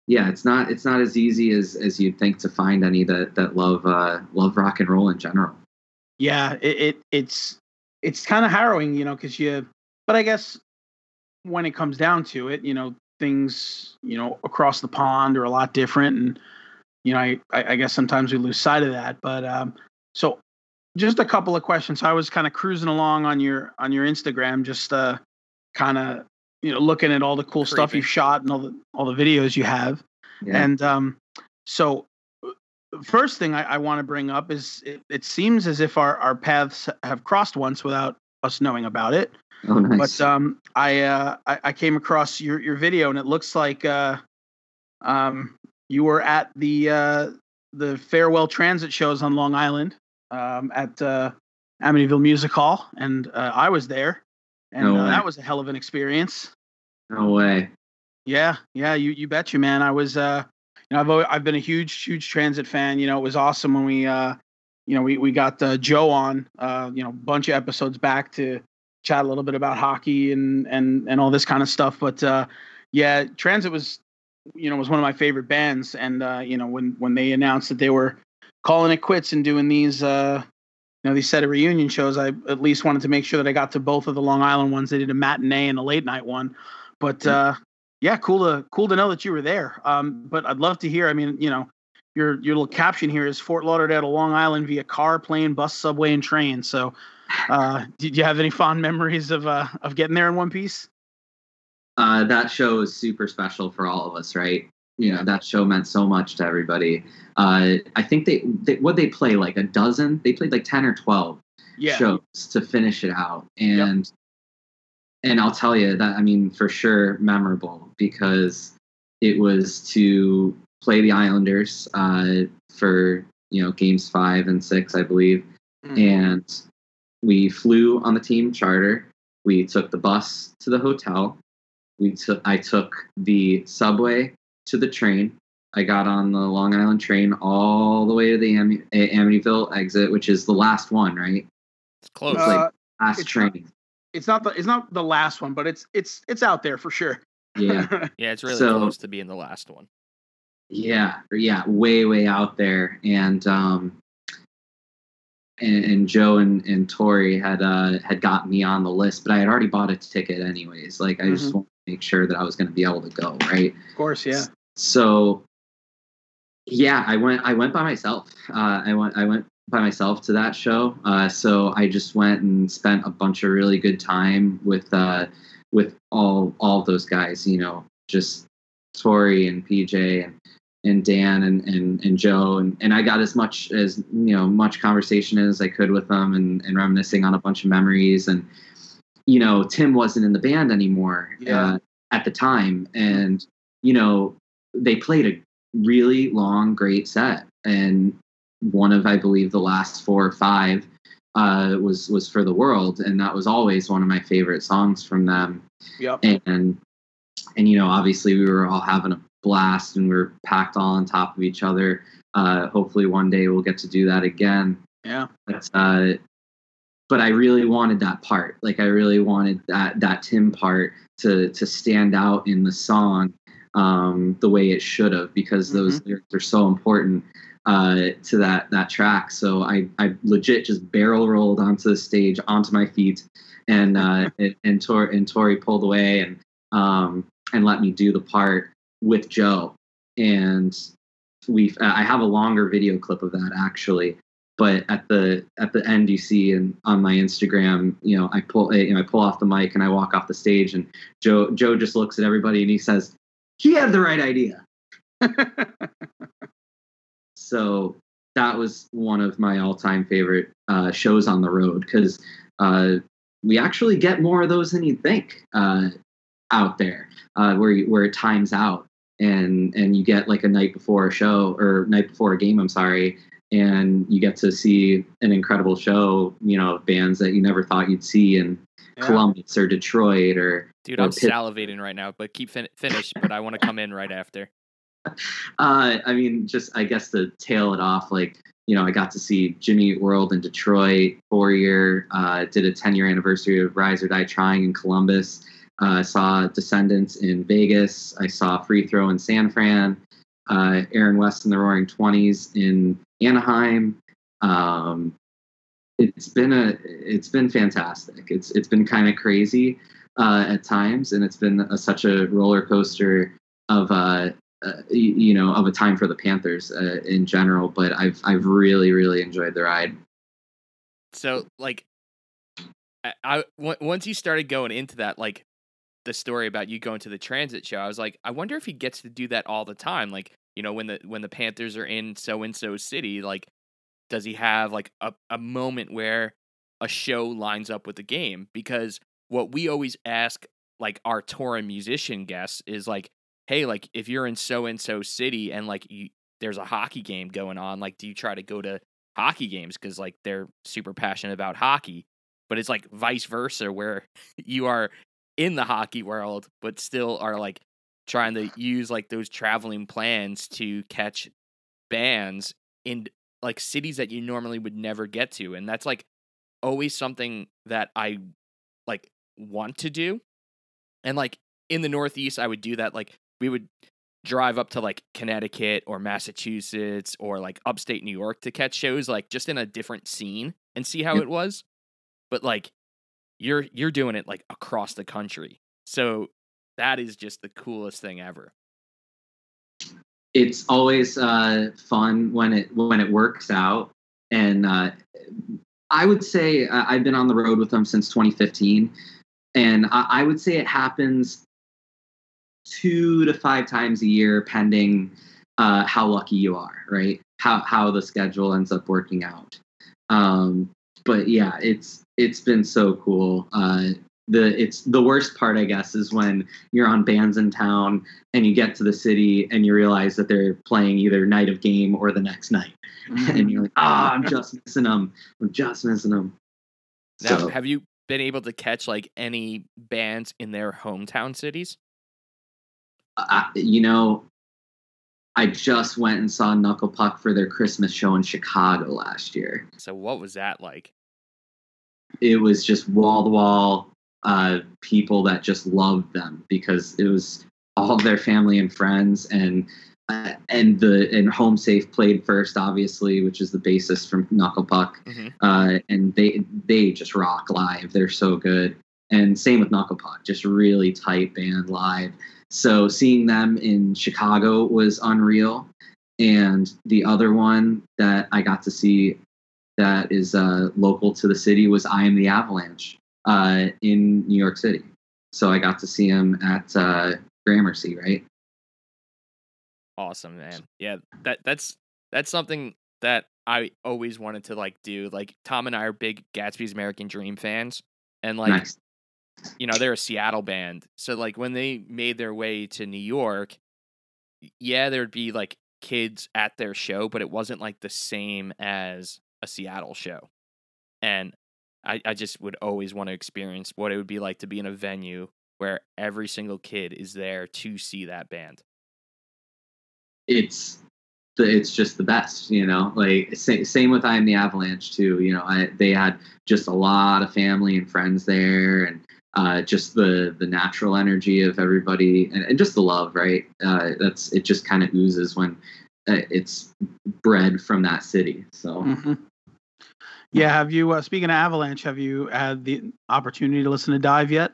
Speaker 5: yeah, it's not it's not as easy as as you'd think to find any that that love uh, love rock and roll in general.
Speaker 2: Yeah, it, it it's it's kind of harrowing, you know, because you. But I guess when it comes down to it, you know, things you know across the pond are a lot different, and you know, I I I guess sometimes we lose sight of that. But um, so just a couple of questions. I was kind of cruising along on your on your Instagram, just uh, kind of you know looking at all the cool stuff you've shot and all the all the videos you have.
Speaker 5: Yeah.
Speaker 2: And um, so, uh, first thing I, I want to bring up is it, it seems as if our, our paths have crossed once without us knowing about it.
Speaker 5: oh, nice.
Speaker 2: But um, I, uh, I I came across your your video and it looks like uh, um, you were at the uh, the farewell transit shows on Long Island um, at uh, Amityville Music Hall, and uh, I was there, and
Speaker 5: No
Speaker 2: uh, that was a hell of an experience.
Speaker 5: no way.
Speaker 2: Yeah, yeah, you you bet you, man. I was uh you know, I've always, I've been a huge huge transit fan. You know, it was awesome when we uh you know, we we got uh, Joe on uh you know, a bunch of episodes back to chat a little bit about hockey and and and all this kind of stuff, but uh yeah, Transit was you know, was one of my favorite bands and uh you know, when when they announced that they were calling it quits and doing these uh know, these set of reunion shows, I at least wanted to make sure that I got to both of the Long Island ones. They did a matinee and a late night one. But uh yeah, cool to cool to know that you were there. Um, but I'd love to hear. I mean, you know, your your little caption here is Fort Lauderdale to Long Island via car, plane, bus, subway, and train. So, uh, did you have any fond memories of uh, of getting there in one piece?
Speaker 5: uh, that show is super special for all of us, right? You know, that show meant so much to everybody. Uh, I think they, they what they play like a dozen. They played like ten or twelve
Speaker 2: Yeah,
Speaker 5: shows to finish it out, and and I'll tell you that I mean for sure memorable because it was to play the Islanders uh, for you know games five and six, I believe,
Speaker 2: Mm.
Speaker 5: and we flew on the team charter. We took the bus to the hotel. We took I took the subway to the train. I got on the Long Island train all the way to the Am- A- Amityville exit, which is the last one, right?
Speaker 3: It's close.
Speaker 5: It's like-
Speaker 2: Uh,
Speaker 5: Last
Speaker 2: It's not-
Speaker 5: train.
Speaker 2: it's not the it's not the last one, but it's it's it's out there for sure.
Speaker 5: Yeah.
Speaker 3: yeah, it's really
Speaker 5: so-
Speaker 3: close to being the last one.
Speaker 5: Yeah, yeah, way, way out there. And um and, and Joe and, and Tori had uh had got me on the list, but I had already bought a ticket anyways. Like I just
Speaker 2: Mhm.
Speaker 5: wanted to make sure that I was gonna be able to go, right?
Speaker 2: of course, yeah.
Speaker 5: So yeah, I went I went by myself. Uh I went I went by myself to that show. Uh so I just went and spent a bunch of really good time with uh with all all those guys, you know, just Tori and PJ and and Dan and, and, and Joe and, and I got as much as you know much conversation as I could with them and, and reminiscing on a bunch of memories and you know Tim wasn't in the band anymore
Speaker 2: Yeah.
Speaker 5: uh, at the time and you know they played a really long, great set. And one of, I believe, the last four or five uh, was was for the world, and that was always one of my favorite songs from them.
Speaker 2: Yep.
Speaker 5: And and you know, obviously, we were all having a blast, and we are packed all on top of each other. Uh, hopefully, one day we'll get to do that again.
Speaker 2: Yeah.
Speaker 5: But uh, but I really wanted that part. Like I really wanted that that Tim part to to stand out in the song um, the way it should have because those lyrics are so important uh, to that that track. So I I legit just barrel rolled onto the stage onto my feet, and uh, and, and Tor and Tori pulled away and um, and let me do the part with Joe. And we I have a longer video clip of that actually. But at the at the end, you see and on my Instagram, you know, I pull you know, I pull off the mic and I walk off the stage, and Joe Joe just looks at everybody and he says, "He had the right idea." so that was one of my all-time favorite uh, shows on the road because uh, we actually get more of those than you'd think uh, out there, uh, where where it times out and and you get like a night before a show or night before a game. I'm sorry, and you get to see an incredible show. You know, of bands that you never thought you'd see in
Speaker 2: Yeah.
Speaker 5: Columbus or Detroit or
Speaker 3: Dude,
Speaker 5: or
Speaker 3: I'm
Speaker 5: Pitt-
Speaker 3: salivating right now, but keep fin- finish. But I want to come in right after.
Speaker 5: Uh, I mean, just I guess to tail it off, like you know, I got to see Jimmy World in Detroit, four year. Uh, did a ten year anniversary of Rise or Die Trying in Columbus. Uh, saw Descendents in Vegas. I saw Free Throw in San Fran. Uh, Aaron West and the Roaring Twenties in Anaheim. Um, it's been a it's been fantastic. It's it's been kind of crazy uh, at times, and it's been a, such a roller coaster of uh, uh, you know of a time for the Panthers uh, in general. But I've I've really really enjoyed the ride.
Speaker 3: So like, I, once you started going into that, like the story about you going to the transit show, I was like, I wonder if he gets to do that all the time. Like, you know, when the when the Panthers are in so and so city, like, does he have like a a moment where a show lines up with the game? Because what we always ask like our touring musician guests is like, hey, like if you're in so and so city and like you there's a hockey game going on, like do you try to go to hockey games because like they're super passionate about hockey? But it's like vice versa where you are in the hockey world but still are like trying to use like those traveling plans to catch bands in like cities that you normally would never get to and that's like always something that I like want to do. And like in the Northeast, I would do that. Like we would drive up to like Connecticut or Massachusetts or like upstate New York to catch shows, like just in a different scene and see how it was. But like you're you're doing it like across the country. So that is just the coolest thing ever.
Speaker 5: It's always uh, fun when it when it works out, and uh, I would say uh, I've been on the road with them since 2015, and I, I would say it happens two to five times a year, pending uh, how lucky you are, right? How how the schedule ends up working out. Um, but yeah, it's it's been so cool. Uh, the it's the worst part, I guess, is when you're on bands in town and you get to the city and you realize that they're playing either night of game or the next night, and you're like, ah, I'm just missing them. I'm just missing them.
Speaker 3: Now,
Speaker 5: So
Speaker 3: have you been able to catch like any bands in their hometown cities?
Speaker 5: You know, I just went and saw Knuckle Puck for their Christmas show in Chicago last year.
Speaker 3: So what was that like?
Speaker 5: It was just wall to wall uh, people that just loved them because it was all of their family and friends and uh, and the and Homesafe played first, obviously, which is the bassist from Knuckle Puck.
Speaker 3: Mhm.
Speaker 5: uh, and they they just rock live. They're so good. And same with Knuckle Puck, just really tight band live. So seeing them in Chicago was unreal. And the other one that I got to see that is uh, local to the city was I Am the Avalanche uh, in New York City. So I got to see him at uh, Gramercy, right?
Speaker 3: Awesome, man. Yeah, that that's that's something that I always wanted to like do. Like Tom and I are big Gatsby's American Dream fans, and like
Speaker 5: nice.
Speaker 3: you know they're a Seattle band, so like when they made their way to New York, yeah, there'd be like kids at their show, but it wasn't like the same as a Seattle show. And I, I just would always want to experience what it would be like to be in a venue where every single kid is there to see that band.
Speaker 5: it's the, it's just the best, you know. Like sa- same with I am the Avalanche too. You know, I, they had just a lot of family and friends there, and uh, just the the natural energy of everybody, and, and just the love, right? Uh, that's it. Just kind of oozes when uh, it's bred from that city. So
Speaker 2: Mhm. Yeah, have you? Uh, speaking of Avalanche, have you had the opportunity to listen to Dive yet?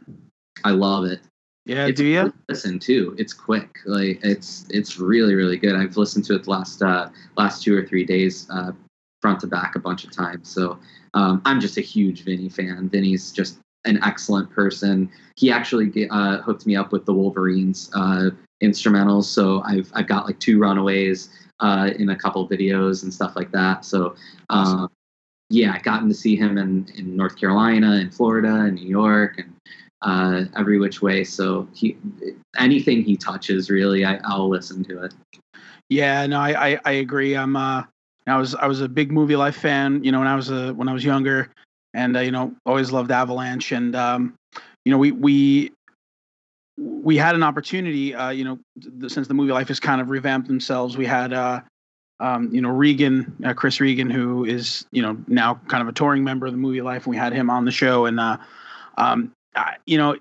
Speaker 5: I love it.
Speaker 2: Yeah,
Speaker 5: it's
Speaker 2: do you?
Speaker 5: to Listen too. It's quick. Like it's it's really really good. I've listened to it the last uh, last two or three days, uh, front to back a bunch of times. So um, I'm just a huge Vinny fan. Vinny's just an excellent person. He actually uh, hooked me up with the Wolverines uh, instrumentals. So I've I've got like two Runaways uh, in a couple videos and stuff like that. So. Um, yeah, I've gotten to see him in, in North Carolina, in Florida, and New York, and uh, every which way. So he, anything he touches, really, I, I'll listen to it.
Speaker 2: Yeah, no, I, I, I agree. I'm uh, I was I was a big movie life fan. You know, when I was a when I was younger, and uh, you know, always loved Avalanche, and um, you know, we we we had an opportunity. Uh, you know, th- since the movie life has kind of revamped themselves, we had uh, um, you know, Regan, uh, Chris Regan, who is you know now kind of a touring member of the movie life. And we had him on the show, and uh, um, I, you know,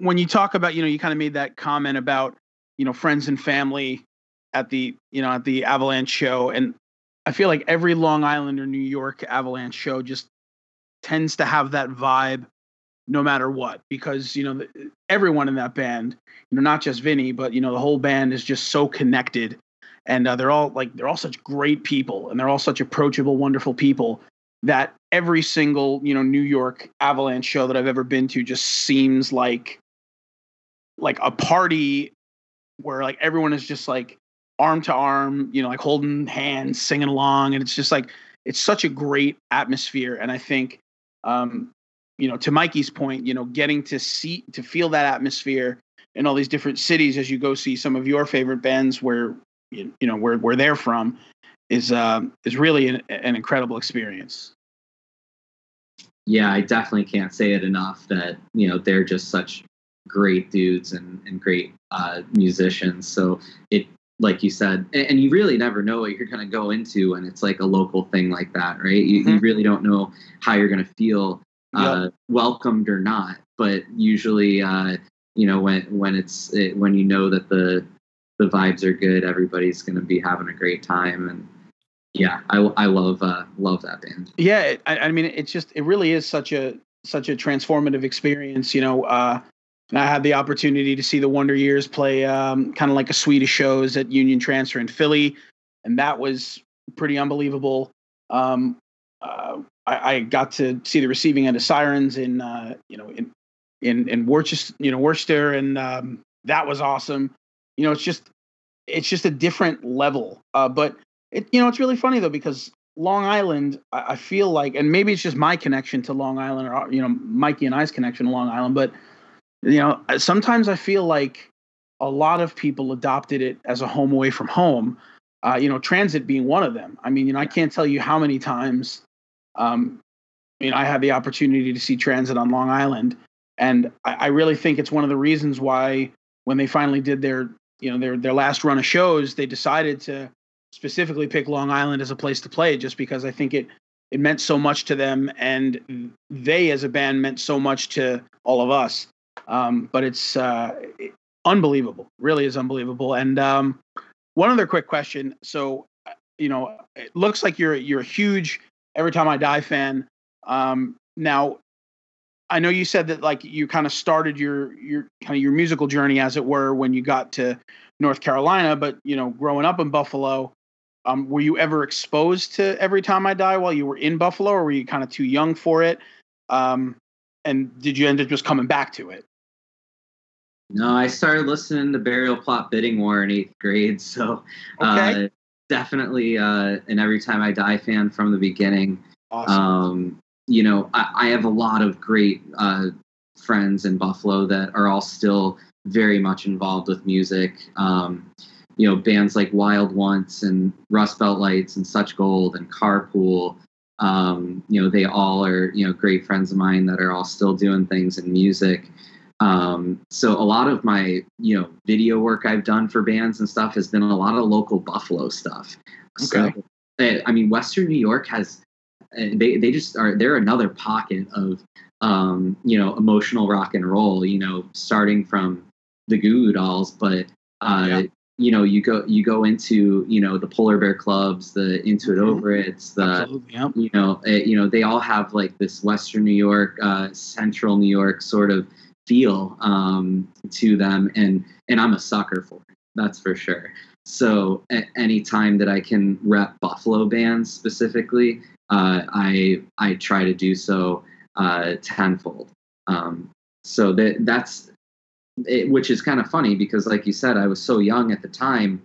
Speaker 2: when you talk about you know, you kind of made that comment about you know friends and family at the you know at the Avalanche show, and I feel like every Long Island or New York Avalanche show just tends to have that vibe, no matter what, because you know everyone in that band, you know, not just Vinny, but you know the whole band is just so connected, and uh, they're all like they're all such great people, and they're all such approachable, wonderful people that every single you know New York Avalanche show that I've ever been to just seems like like a party where like everyone is just like arm to arm, you know, like holding hands, singing along, and it's just like it's such a great atmosphere. And I think, um, you know, to Mikey's point, you know, getting to see to feel that atmosphere in all these different cities as you go see some of your favorite bands where you you know where where they're from is uh, is really an, an incredible experience.
Speaker 5: Yeah, I definitely can't say it enough that you know they're just such great dudes and and great uh, musicians. So it, like you said, and, and you really never know what you're going to go into when it's like a local thing like that, right? You, you
Speaker 2: Mhm.
Speaker 5: really don't know how you're going to feel uh, welcomed or not. But usually, uh, you know, when when it's it, when you know that the the vibes are good, everybody's going to be having a great time. And yeah, I I love uh, love that band.
Speaker 2: Yeah, I, I mean, it's just it really is such a such a transformative experience. You know, uh, and I had the opportunity to see the Wonder Years play um, kind of like a suite of shows at Union Transfer in Philly, and that was pretty unbelievable. Um, uh, I, I got to see the receiving end of Sirens in uh, you know in in in Worcester, you know Worcester, and um, that was awesome. You know, it's just it's just a different level. Uh, but it you know it's really funny though because Long Island, I, I feel like, and maybe it's just my connection to Long Island, or you know, Mikey and I's connection to Long Island, but you know, sometimes I feel like a lot of people adopted it as a home away from home. Uh, you know, transit being one of them. I mean, you know, I can't tell you how many times, um, you know, I had the opportunity to see transit on Long Island, and I, I really think it's one of the reasons why when they finally did their, you know, their their last run of shows, they decided to specifically pick Long Island as a place to play just because I think it it meant so much to them and they as a band meant so much to all of us. Um, but it's uh, unbelievable, really is unbelievable. And um, one other quick question: so you know, it looks like you're you're a huge Every Time I Die fan. Um, now, I know you said that like you kind of started your your kind of your musical journey, as it were, when you got to North Carolina. But you know, growing up in Buffalo, um, were you ever exposed to Every Time I Die while you were in Buffalo, or were you kind of too young for it? Um, and did you end up just coming back to it?
Speaker 5: No, I started listening to Burial Plot Bidding War in eighth grade, so
Speaker 2: Okay.
Speaker 5: uh, definitely uh, an Every Time I Die fan from the beginning.
Speaker 2: Awesome.
Speaker 5: Um, you know, I, I have a lot of great uh, friends in Buffalo that are all still very much involved with music. Um, you know bands like Wild Once and Rust Belt Lights and Such Gold and Carpool. Um, you know, they all are you know great friends of mine that are all still doing things in music. Um, so a lot of my you know video work I've done for bands and stuff has been a lot of local Buffalo stuff.
Speaker 2: Okay.
Speaker 5: So, I mean, Western New York has they they just are they're another pocket of um, you know emotional rock and roll. You know, starting from the Goo Goo Dolls, but uh,
Speaker 2: Yeah.
Speaker 5: you know you go you go into you know the Polar Bear clubs, the Into It
Speaker 2: Mhm.
Speaker 5: Over It's, the you know, uh, you know, they all have like this Western New York, uh, Central New York sort of feel um, to them, and and I'm a sucker for it. That's for sure. So any time that I can rep Buffalo bands specifically, uh, I I try to do so uh, tenfold. Um, so that that's it, which is kind of funny because, like you said, I was so young at the time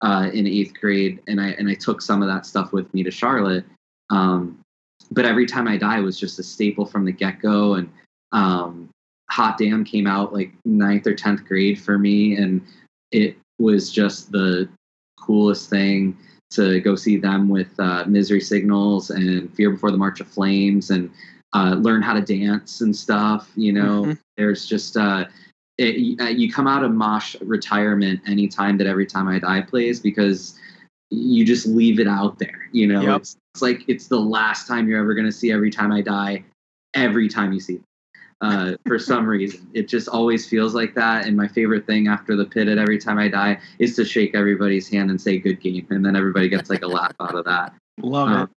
Speaker 5: uh, in eighth grade, and I and I took some of that stuff with me to Charlotte. Um, but every time I die was just a staple from the get go, and um, Hot Damn came out like ninth or tenth grade for me, and it was just the coolest thing to go see them with uh, Misery Signals and Fear Before the March of Flames, and uh, learn how to dance and stuff. You know,
Speaker 2: Mhm.
Speaker 5: there's just uh, it, uh, you come out of mosh retirement anytime that every time I die plays because you just leave it out there. You know,
Speaker 2: Yep.
Speaker 5: it's, it's like it's the last time you're ever going to see every time I die. Every time you see them. Uh, for some reason, it just always feels like that. And my favorite thing after the pit at every time I die is to shake everybody's hand and say "good game," and then everybody gets like a laugh out of that
Speaker 2: Love
Speaker 5: Um,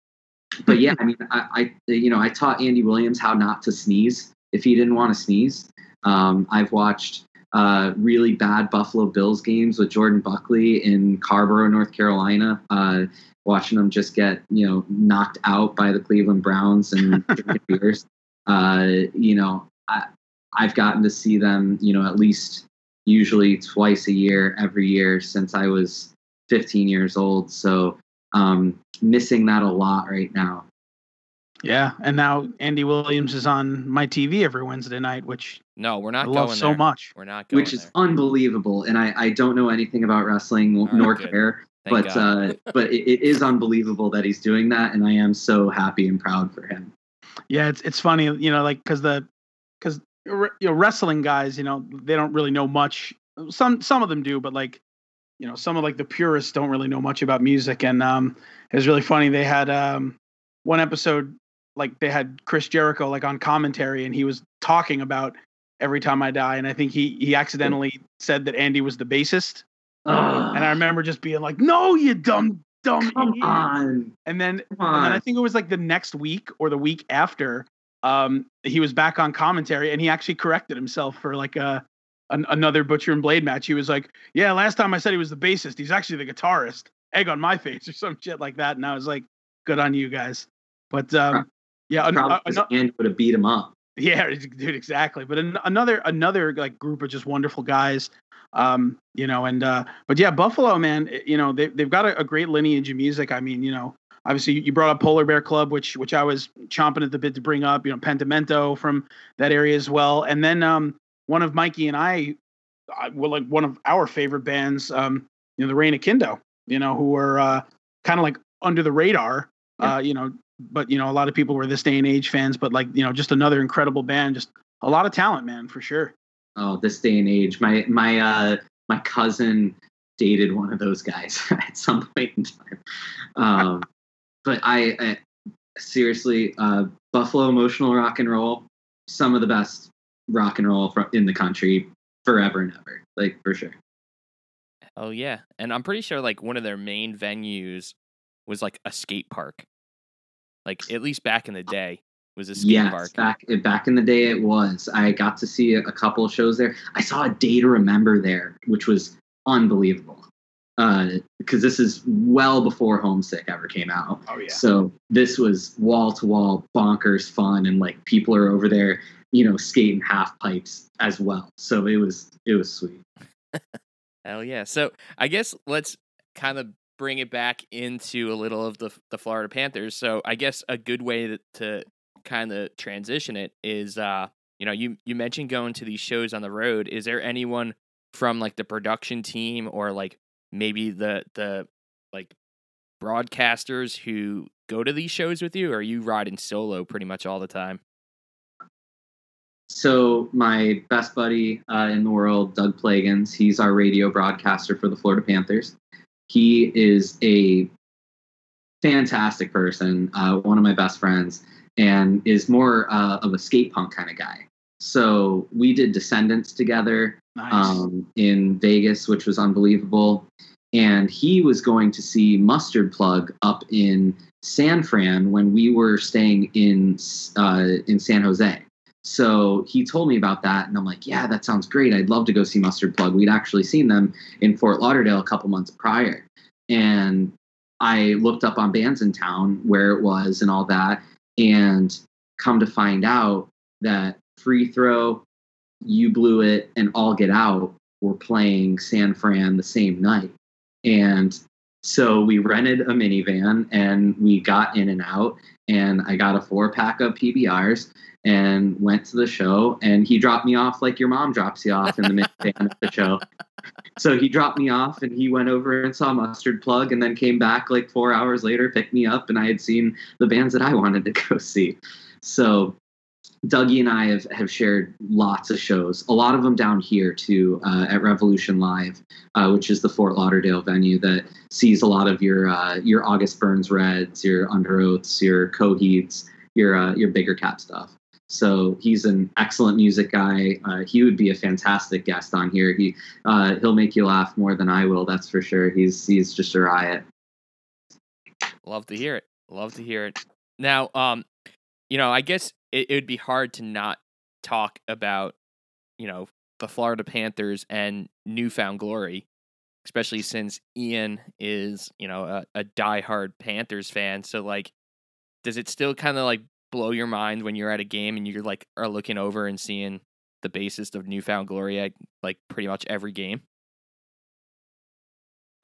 Speaker 2: it.
Speaker 5: but yeah, I mean, I, I you know I taught Andy Williams how not to sneeze if he didn't want to sneeze. Um, I've watched uh, really bad Buffalo Bills games with Jordan Buckley in Carrboro, North Carolina. Uh, watching them just get you know knocked out by the Cleveland Browns and beers. Uh, you know, I, I've gotten to see them you know at least usually twice a year every year since I was 15 years old. So um, missing that a lot right now.
Speaker 2: Yeah, and now Andy Williams is on my TV every Wednesday night, which
Speaker 3: No, we're not
Speaker 2: I
Speaker 3: not
Speaker 2: love
Speaker 3: going
Speaker 2: so
Speaker 3: there.
Speaker 2: much.
Speaker 3: We're not going
Speaker 5: which is
Speaker 3: there.
Speaker 5: unbelievable. And I, I don't know anything about wrestling
Speaker 3: right,
Speaker 5: nor
Speaker 3: good.
Speaker 5: care,
Speaker 3: Thank
Speaker 5: but uh, but it, it is unbelievable that he's doing that, and I am so happy and proud for him.
Speaker 2: Yeah, it's it's funny, you know, like because the because you know wrestling guys, you know, they don't really know much. Some some of them do, but like you know, some of like the purists don't really know much about music. And um, it was really funny. They had um one episode like they had Chris Jericho like on commentary, and he was talking about every time I die, and I think he he accidentally said that Andy was the bassist, and I remember just being like, "No, you dumb dumb
Speaker 5: come
Speaker 2: idiot."
Speaker 5: on,
Speaker 2: And then
Speaker 5: come
Speaker 2: and then I think it was like the next week or the week after, um, he was back on commentary and he actually corrected himself for like a an, another Butcher and Blade match. He was like, "Yeah, last time I said he was the bassist. He's actually the guitarist." Egg on my face or some shit like that. And I was like, "Good on you guys." But um, yeah, an-
Speaker 5: Probably
Speaker 2: a-
Speaker 5: because would have beat him up.
Speaker 2: yeah, dude, exactly. But an, another another like group of just wonderful guys, um, you know, and uh, but yeah, Buffalo, man, eh, you know, they they've got a, a great lineage of music. I mean, you know, obviously you brought up Polar Bear Club, which which I was chomping at the bit to bring up. You know, Pentimento from that area as well, and then um, one of Mikey and I, I well, like one of our favorite bands, um, you know, the Reign of Kindo, you know, who were uh, kind of like under the radar,
Speaker 5: Yeah.
Speaker 2: uh, you know, but you know, a lot of people were this day and age fans, but like you know, just another incredible band, just a lot of talent, man, for sure.
Speaker 5: Oh, this day and age, my my uh, my cousin dated one of those guys at some point in time. Um, but I, I seriously, uh, Buffalo emotional rock and roll, some of the best rock and roll from in the country forever and ever, like for sure.
Speaker 3: Oh yeah, and I'm pretty sure like one of their main venues was like a skate park. Like at least back in the day was a skate
Speaker 5: Yes,
Speaker 3: park.
Speaker 5: back back in the day, it was. I got to see a, a couple of shows there. I saw a Day to Remember there, which was unbelievable. Because this is well before Homesick ever came out.
Speaker 2: Oh yeah.
Speaker 5: So this was wall to wall bonkers fun, and like people are over there, you know, skating half pipes as well. So it was it was sweet.
Speaker 3: Hell yeah. So I guess let's kind of bring it back into a little of the the Florida Panthers. So I guess a good way to, to kind of transition it is uh you know you you mentioned going to these shows on the road. Is there anyone from like the production team or like maybe the the like broadcasters who go to these shows with you, or are you riding solo pretty much all the time?
Speaker 5: So my best buddy uh, in the world, Doug Plagens, he's our radio broadcaster for the Florida Panthers. He is a fantastic person, uh, one of my best friends, and is more uh, of a skate punk kind of guy. So we did Descendents together
Speaker 2: Nice.
Speaker 5: um, in Vegas, which was unbelievable. And he was going to see Mustard Plug up in San Fran when we were staying in uh, in San Jose. So he told me about that, and I'm like, yeah, that sounds great. I'd love to go see Mustard Plug. We'd actually seen them in Fort Lauderdale a couple months prior, and I looked up on bands in town where it was and all that, and come to find out that Free Throw, You Blew It, and All Get Out were playing San Fran the same night. And so we rented a minivan and we got in and out. And I got a four pack of PBRs and went to the show. And he dropped me off like your mom drops you off in the minivan at the show. So he dropped me off and he went over and saw Mustard Plug and then came back like four hours later, picked me up, and I had seen the bands that I wanted to go see. So Dougie and I have, have shared lots of shows, a lot of them down here too, uh, at Revolution Live, uh, which is the Fort Lauderdale venue that sees a lot of your uh, your August Burns Reds, your Under Oaths, your Coheeds, your uh, your bigger cap stuff. So he's an excellent music guy. Uh, he would be a fantastic guest on here. He uh, he'll make you laugh more than I will. That's for sure. He's he's just a riot.
Speaker 3: Love to hear it. Love to hear it. Now, um, you know, I guess it, it would be hard to not talk about, you know, the Florida Panthers and newfound glory, especially since Ian is, you know, a, a diehard Panthers fan. So, like, does it still kind of like blow your mind when you're at a game and you're like are looking over and seeing the bassist of newfound glory at like pretty much every game?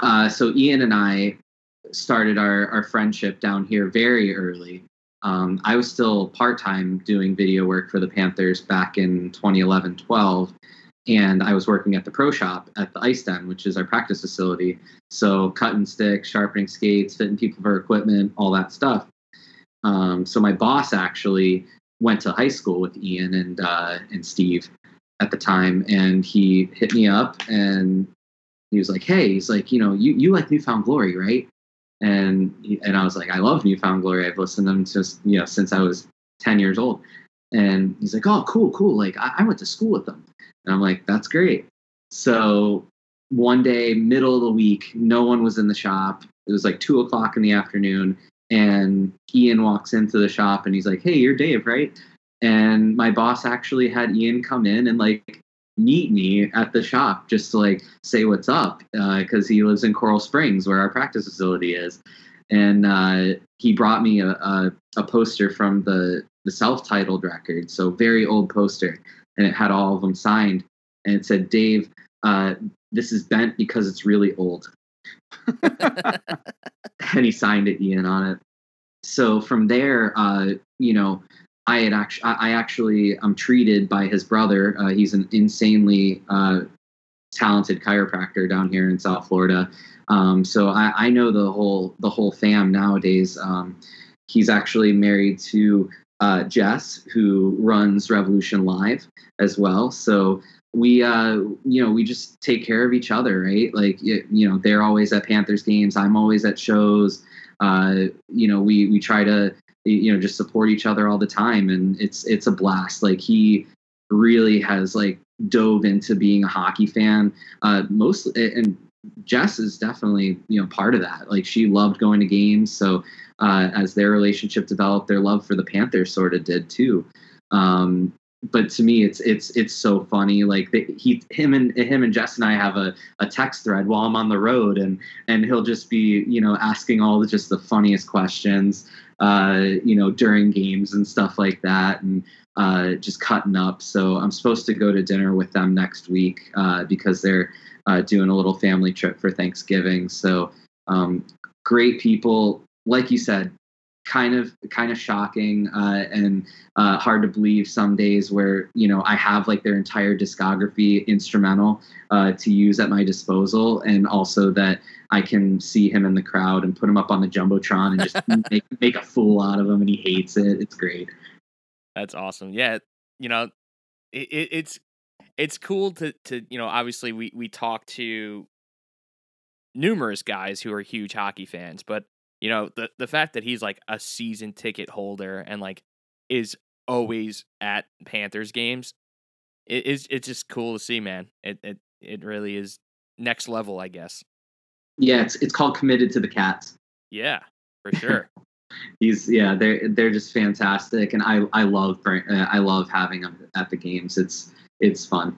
Speaker 5: Uh, so Ian and I started our, our friendship down here very early. Um, I was still part time doing video work for the Panthers back in 2011 12. And I was working at the pro shop at the Ice Den, which is our practice facility. So, cutting sticks, sharpening skates, fitting people for equipment, all that stuff. Um, so, my boss actually went to high school with Ian and, uh, and Steve at the time. And he hit me up and he was like, "Hey, he's like, you know, you you like Newfound Glory, right?" And and I was like, "I love Newfound Glory. I've listened to them just you know since I was ten years old." And he's like, "Oh, cool, cool. Like I, I went to school with them." And I'm like, "That's great." So one day, middle of the week, no one was in the shop. It was like two o'clock in the afternoon, and Ian walks into the shop and he's like, "Hey, you're Dave, right?" And my boss actually had Ian come in and like meet me at the shop just to like say what's up because he lives in Coral Springs where our practice facility is, and uh, he brought me a, a, a poster from the the self-titled record, so very old poster, and it had all of them signed, and it said, "Dave, uh, this is bent because it's really old," and he signed it, Ian, on it. So from there, uh, you know, I had actually, I actually, I'm treated by his brother. Uh, he's an insanely uh, talented chiropractor down here in South Florida. Um, so I, I know the whole the whole fam nowadays. Um, he's actually married to uh, Jess, who runs Revolution Live as well. So we, uh, you know, we just take care of each other, right? Like, y- you know, they're always at Panthers games. I'm always at shows. Uh, you know, we we try to you know just support each other all the time and it's it's a blast. Like he really has like dove into being a hockey fan. Uh mostly and jess is definitely you know part of that. Like she loved going to games so uh as their relationship developed their love for the panthers sort of did too. Um but to me it's it's it's so funny like he him and him and jess and i have a, a text thread while i'm on the road and and he'll just be you know asking all the just the funniest questions uh, you know, during games and stuff like that, and uh, just cutting up. So I'm supposed to go to dinner with them next week uh, because they're uh, doing a little family trip for Thanksgiving. So um, great people, like you said, kind of kind of shocking uh, and uh, hard to believe some days where you know I have like their entire discography instrumental uh, to use at my disposal, and also that I can see him in the crowd and put him up on the jumbotron and just make make a fool out of him, and he hates it. It's great.
Speaker 3: That's awesome. Yeah, you know, it, it, it's it's cool to to you know obviously we we talk to numerous guys who are huge hockey fans, but you know the the fact that he's like a season ticket holder and like is always at Panthers games, it is it's just cool to see, man. It it it really is next level, I guess.
Speaker 5: Yeah, it's it's called committed to the Cats.
Speaker 3: Yeah, for sure.
Speaker 5: He's yeah, they're they're just fantastic, and I I love uh, I love having them at the games. It's it's fun.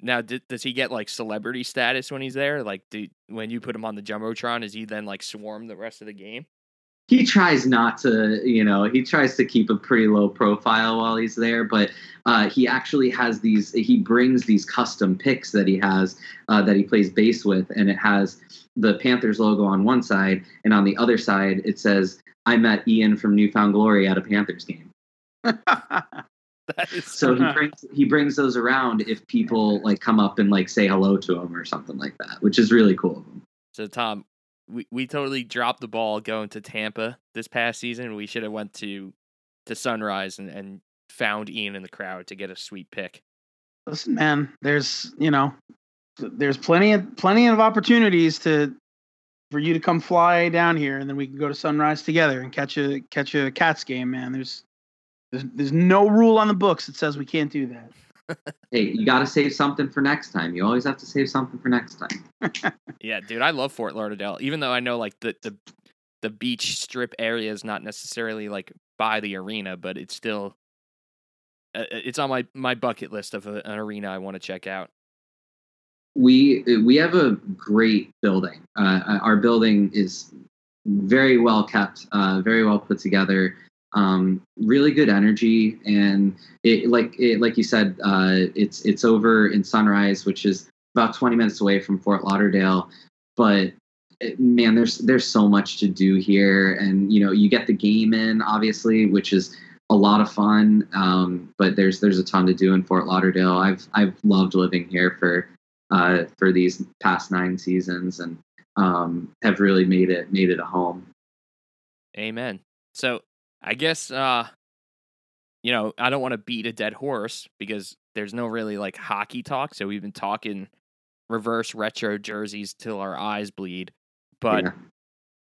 Speaker 3: Now, d- does he get like celebrity status when he's there? Like, do when you put him on the jumbotron, is he then like swarm the rest of the game?
Speaker 5: he tries not to you know he tries to keep a pretty low profile while he's there but uh, he actually has these he brings these custom picks that he has uh, that he plays bass with and it has the panthers logo on one side and on the other side it says i met ian from newfound glory at a panthers game
Speaker 3: That is
Speaker 5: so he brings he brings those around if people like come up and like say hello to him or something like that which is really cool of him
Speaker 3: So Tom, we, we totally dropped the ball going to Tampa this past season. We should have went to to Sunrise and, and found Ian in the crowd to get a sweet pick.
Speaker 2: Listen, man, there's you know, there's plenty of plenty of opportunities to for you to come fly down here, and then we can go to Sunrise together and catch a catch a Cats game, man. There's there's there's no rule on the books that says we can't do that.
Speaker 5: hey you got to save something for next time you always have to save something for next time
Speaker 3: Yeah, dude, I love Fort Lauderdale. Even though I know like the the the beach strip area is not necessarily like by the arena, but it's still uh, it's on my my bucket list of a, an arena I want to check out.
Speaker 5: we we have a great building. Uh, our building is very well kept, uh, very well put together. Um, really good energy, and it like it like you said, uh, it's it's over in Sunrise, which is about 20 minutes away from Fort Lauderdale. But it- man, there's there's so much to do here, and you know you get the game in obviously, which is a lot of fun. Um, but there's there's a ton to do in Fort Lauderdale. I've I've loved living here for uh, for these past nine seasons and um, have really made it made it a home.
Speaker 3: Amen. So I guess uh you know, I don't want to beat a dead horse because there's no really like hockey talk. So we've been talking reverse retro jerseys till our eyes bleed. But
Speaker 5: Yeah.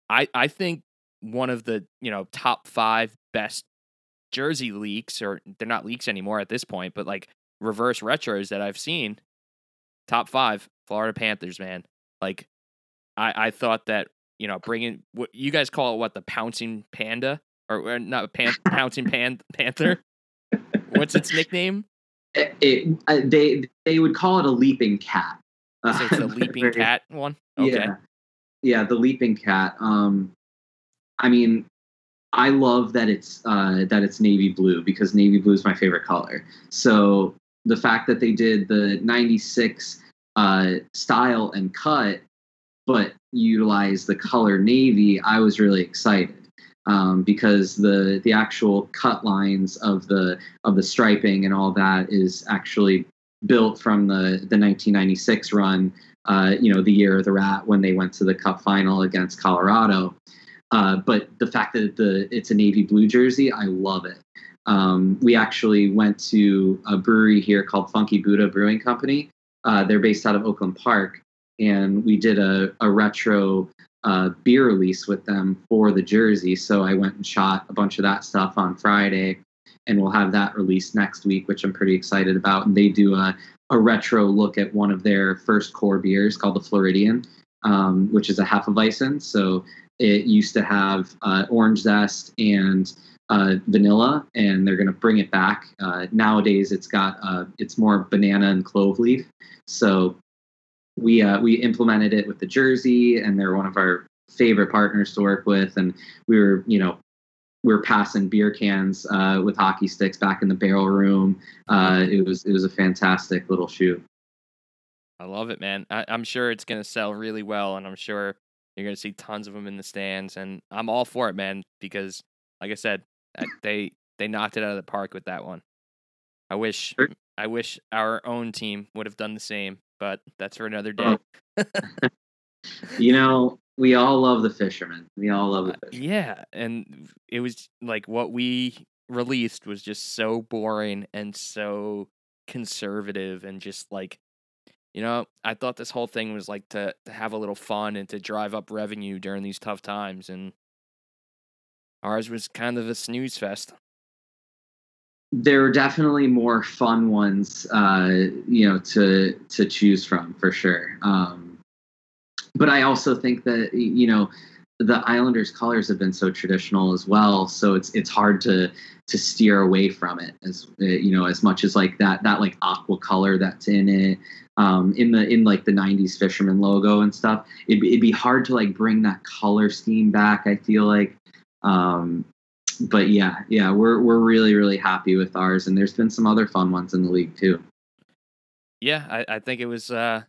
Speaker 3: I I think one of the, you know, top 5 best jersey leaks or they're not leaks anymore at this point, but like reverse retros that I've seen top 5 Florida Panthers, man. Like I I thought that, you know, bringing what you guys call it what the pouncing panda or, or not pan, pouncing pan panther. What's its nickname?
Speaker 5: It, it, uh, they they would call it a leaping cat.
Speaker 3: So it's the leaping cat one. Okay.
Speaker 5: Yeah, yeah, the leaping cat. Um, I mean, I love that it's uh, that it's navy blue because navy blue is my favorite color. So the fact that they did the '96 uh, style and cut, but utilize the color navy, I was really excited. Um, because the the actual cut lines of the of the striping and all that is actually built from the the 1996 run uh, you know, the year of the rat when they went to the cup final against Colorado. Uh, but the fact that the it's a navy blue jersey, I love it. Um, we actually went to a brewery here called Funky Buddha Brewing Company. Uh, they're based out of Oakland Park, and we did a, a retro uh, beer release with them for the jersey. So I went and shot a bunch of that stuff on Friday, and we'll have that released next week, which I'm pretty excited about. And they do a a retro look at one of their first core beers called the Floridian, um, which is a Hefeweizen. So it used to have uh, orange zest and uh, vanilla, and they're going to bring it back. Uh, nowadays, it's got uh, it's more banana and clove leaf. So we uh, we implemented it with the jersey, and they're one of our favorite partners to work with. And we were, you know, we were passing beer cans uh, with hockey sticks back in the barrel room. Uh, it was it was a fantastic little shoe.
Speaker 3: I love it, man. I, I'm sure it's gonna sell really well, and I'm sure You're gonna see tons of them in the stands, and I'm all for it, man. Because, like I said, uh, they they knocked it out of the park with that one. I wish. I wish our own team would have done the same, but that's for another day.
Speaker 5: You know, we all love the fishermen. We all love the
Speaker 3: Uh,
Speaker 5: fishermen.
Speaker 3: yeah, and it was like what we released was just so boring and so conservative and just like you know, I thought this whole thing was like to to have a little fun and to drive up revenue during these tough times and ours was kind of a snooze fest.
Speaker 5: There are definitely more fun ones, uh, you know, to to choose from for sure. Um, but I also think that you know the Islanders' colors have been so traditional as well, so it's it's hard to to steer away from it as uh, you know as much as like that that like aqua color that's in it um, in the in like the 90s fisherman logo and stuff it'd, it'd be hard to like bring that color scheme back i feel like um, but yeah yeah we're we're really really happy with ours and there's been some other fun ones in the league too
Speaker 3: Yeah, I, I think it was uh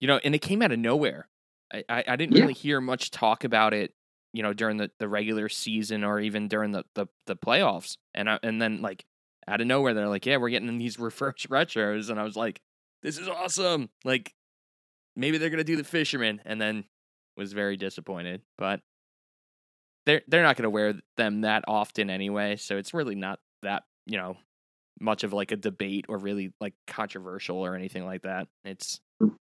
Speaker 3: you know, and it came out of nowhere. I, I, I didn't
Speaker 5: Yeah.
Speaker 3: really hear much talk about it, you know, during the, the regular season or even during the, the, the playoffs. And I, and then like out of nowhere they're like, Yeah, we're getting these reverse retros and I was like, This is awesome. Like maybe they're gonna do the fisherman and then was very disappointed. But they're they're not gonna wear them that often anyway, so it's really not that, you know, much of like a debate or really like controversial or anything like that. It's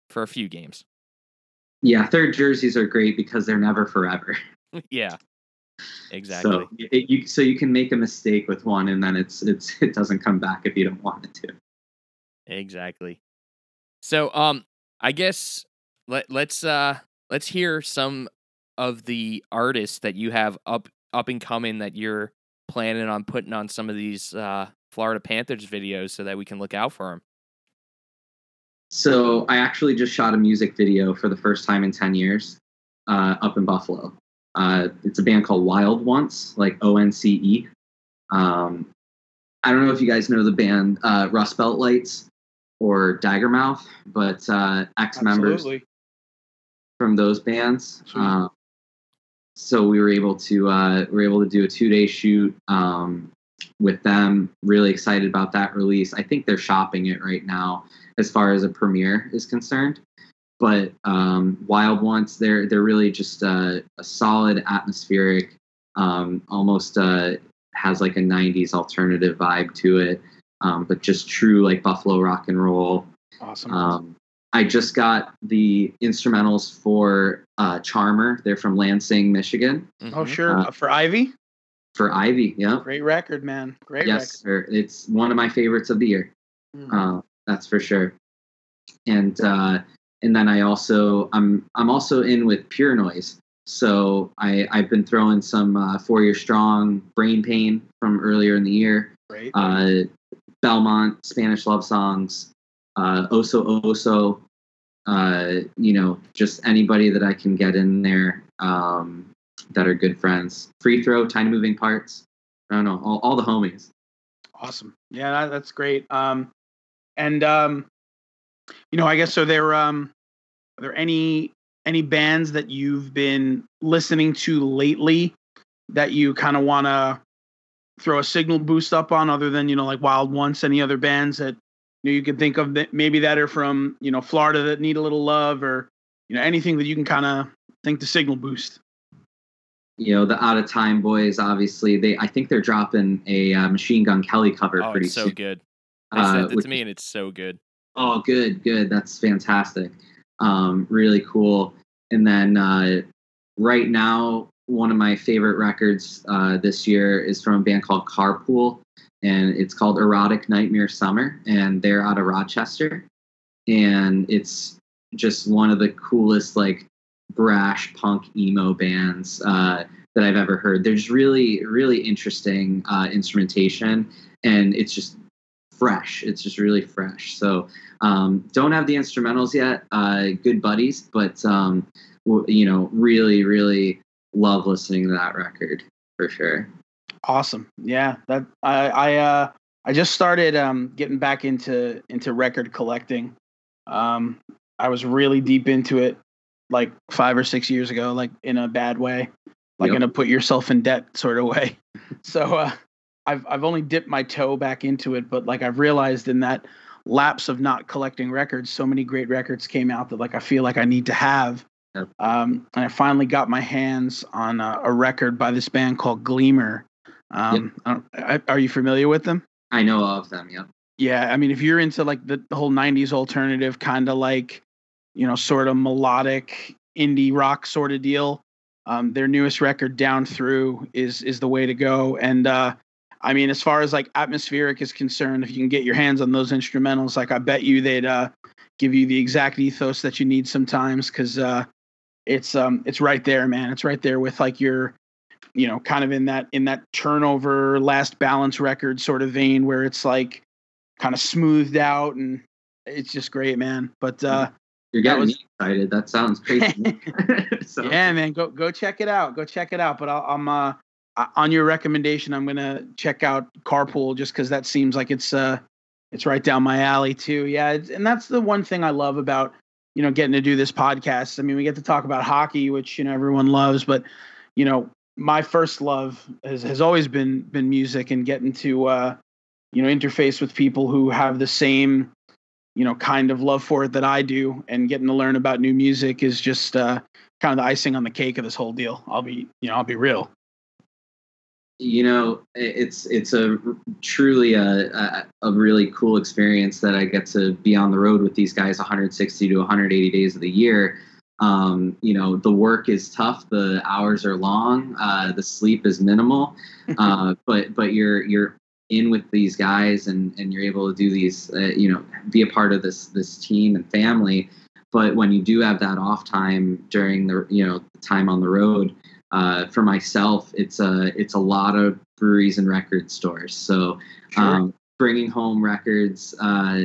Speaker 3: for a few games.
Speaker 5: yeah third jerseys are great because they're never forever
Speaker 3: yeah. Exactly.
Speaker 5: so it, you so you can make a mistake with one and then it's it's it doesn't come back if you don't want it to
Speaker 3: Exactly. So um I guess let let's uh let's hear some of the artists that you have up up and coming that you're planning on putting on some of these uh Florida Panthers videos so that we can look out for them.
Speaker 5: So I actually just shot a music video for the first time in 10 years uh, up in Buffalo. Uh, it's a band called Wild Once, like O N C E. Um, I don't know if you guys know the band uh, Rust Belt Lights or Daggermouth, but uh, ex members
Speaker 2: Absolutely.
Speaker 5: from those bands.
Speaker 2: Sweet.
Speaker 5: So we were able to uh, we were able to do a two day shoot um, with them. Really excited about that release. I think they're shopping it right now as far as a premiere is concerned. But um, Wild Once, they're they're really just uh, a solid atmospheric, um, almost uh, has like a '90s alternative vibe to it, um, but just true like Buffalo rock and roll.
Speaker 2: Awesome.
Speaker 5: I just got the instrumentals for uh, Charmer. They're from Lansing, Michigan.
Speaker 2: oh,
Speaker 3: Mhm.
Speaker 2: sure.
Speaker 5: uh,
Speaker 2: Uh, for Ivy,
Speaker 5: For Ivy, yeah.
Speaker 2: great record, man. Great
Speaker 5: Yes, sir. It's one of my favorites of the year.
Speaker 2: record. Mm.
Speaker 5: Uh, that's for sure. And uh, and then I also I'm I'm also in with Pure Noise. So I I've been throwing some uh, Four Year Strong, Brain Pain from earlier in the year.
Speaker 2: great.
Speaker 5: uh, Belmont, Spanish love songs, uh, Oso Oso, uh, you know, just anybody that I can get in there um, that are good friends. Free throw, tiny moving parts. I don't know, all, all the homies.
Speaker 2: Awesome. Yeah, that, that's great. Um, and um, you know, I guess so. There, um, are there any any bands that you've been listening to lately that you kind of want to throw a signal boost up on, other than you know, like Wild Once? Any other bands that you know you can think of that maybe that are from you know Florida that need a little love, or you know anything that you can kind of think to signal boost?
Speaker 5: You know, the Out of Time Boys, obviously, they I think they're dropping a uh, Machine Gun Kelly cover
Speaker 3: Oh,
Speaker 5: pretty
Speaker 3: it's so
Speaker 5: soon.
Speaker 3: good. They
Speaker 5: Uh,
Speaker 3: sent it to me and it's so good.
Speaker 5: Oh, good, good. That's fantastic. Um, really cool. And then uh, right now, one of my favorite records uh, this year is from a band called Carpool, and it's called Erotic Nightmare Summer, and they're out of Rochester, and it's just one of the coolest like brash punk emo bands uh, that I've ever heard. There's really, really interesting uh, instrumentation, and it's just fresh. It's just really fresh. So um, don't have the instrumentals yet. Uh, good buddies, but um, you know, really, really love listening to that record for sure.
Speaker 2: Awesome. Yeah, that I I uh I just started um getting back into into record collecting. Um I was really deep into it like five or six years ago, like in a bad way, like
Speaker 5: Yep.
Speaker 2: in a put yourself in debt sort of way. So uh, I've I've only dipped my toe back into it, but like I've realized in that lapse of not collecting records, so many great records came out that like I feel like I need to have.
Speaker 5: Yep.
Speaker 2: Um, and I finally got my hands on a, a record by this band called Gleemer. Um, I don't- I- are you familiar with them?
Speaker 5: I know of them. Yep.
Speaker 2: Yeah, I mean, if you're into like the, the whole '90s alternative kind of like, you know, sort of melodic indie rock sort of deal, um, their newest record, "Down Through," is is the way to go. And uh, I mean, as far as like atmospheric is concerned, if you can get your hands on those instrumentals, like I bet you they'd uh, give you the exact ethos that you need sometimes, because uh, it's um it's right there, man. It's right there with like your you know kind of in that in that turnover last balance record sort of vein where it's like kind of smoothed out and it's just great man. But uh
Speaker 5: You're
Speaker 2: That
Speaker 5: getting
Speaker 2: was-
Speaker 5: me excited. That sounds crazy. so,
Speaker 2: yeah man. Go go check it out. Go check it out. But I'll, i'm uh uh, on your recommendation i'm gonna check out carpool just because that seems like it's uh it's right down my alley too. Yeah it's, and that's the one thing i love about you know getting to do this podcast. I mean we get to talk about hockey which you know everyone loves but you know my first love has, has always been been music and getting to uh you know interface with people who have the same you know kind of love for it that i do. And getting to learn about new music is just uh kind of the icing on the cake of this whole deal. I'll be you know i'll be real.
Speaker 5: You know, it's it's a truly a, a a really cool experience that I get to be on the road with these guys 160 to 180 days of the year. Um, you know, the work is tough, the hours are long, uh, the sleep is minimal, uh, but but you're you're in with these guys and and you're able to do these, uh, you know, be a part of this this team and family. But when you do have that off time during the you know time on the road, uh, for myself, it's a it's a lot of breweries and record stores. So um, bringing home records, uh,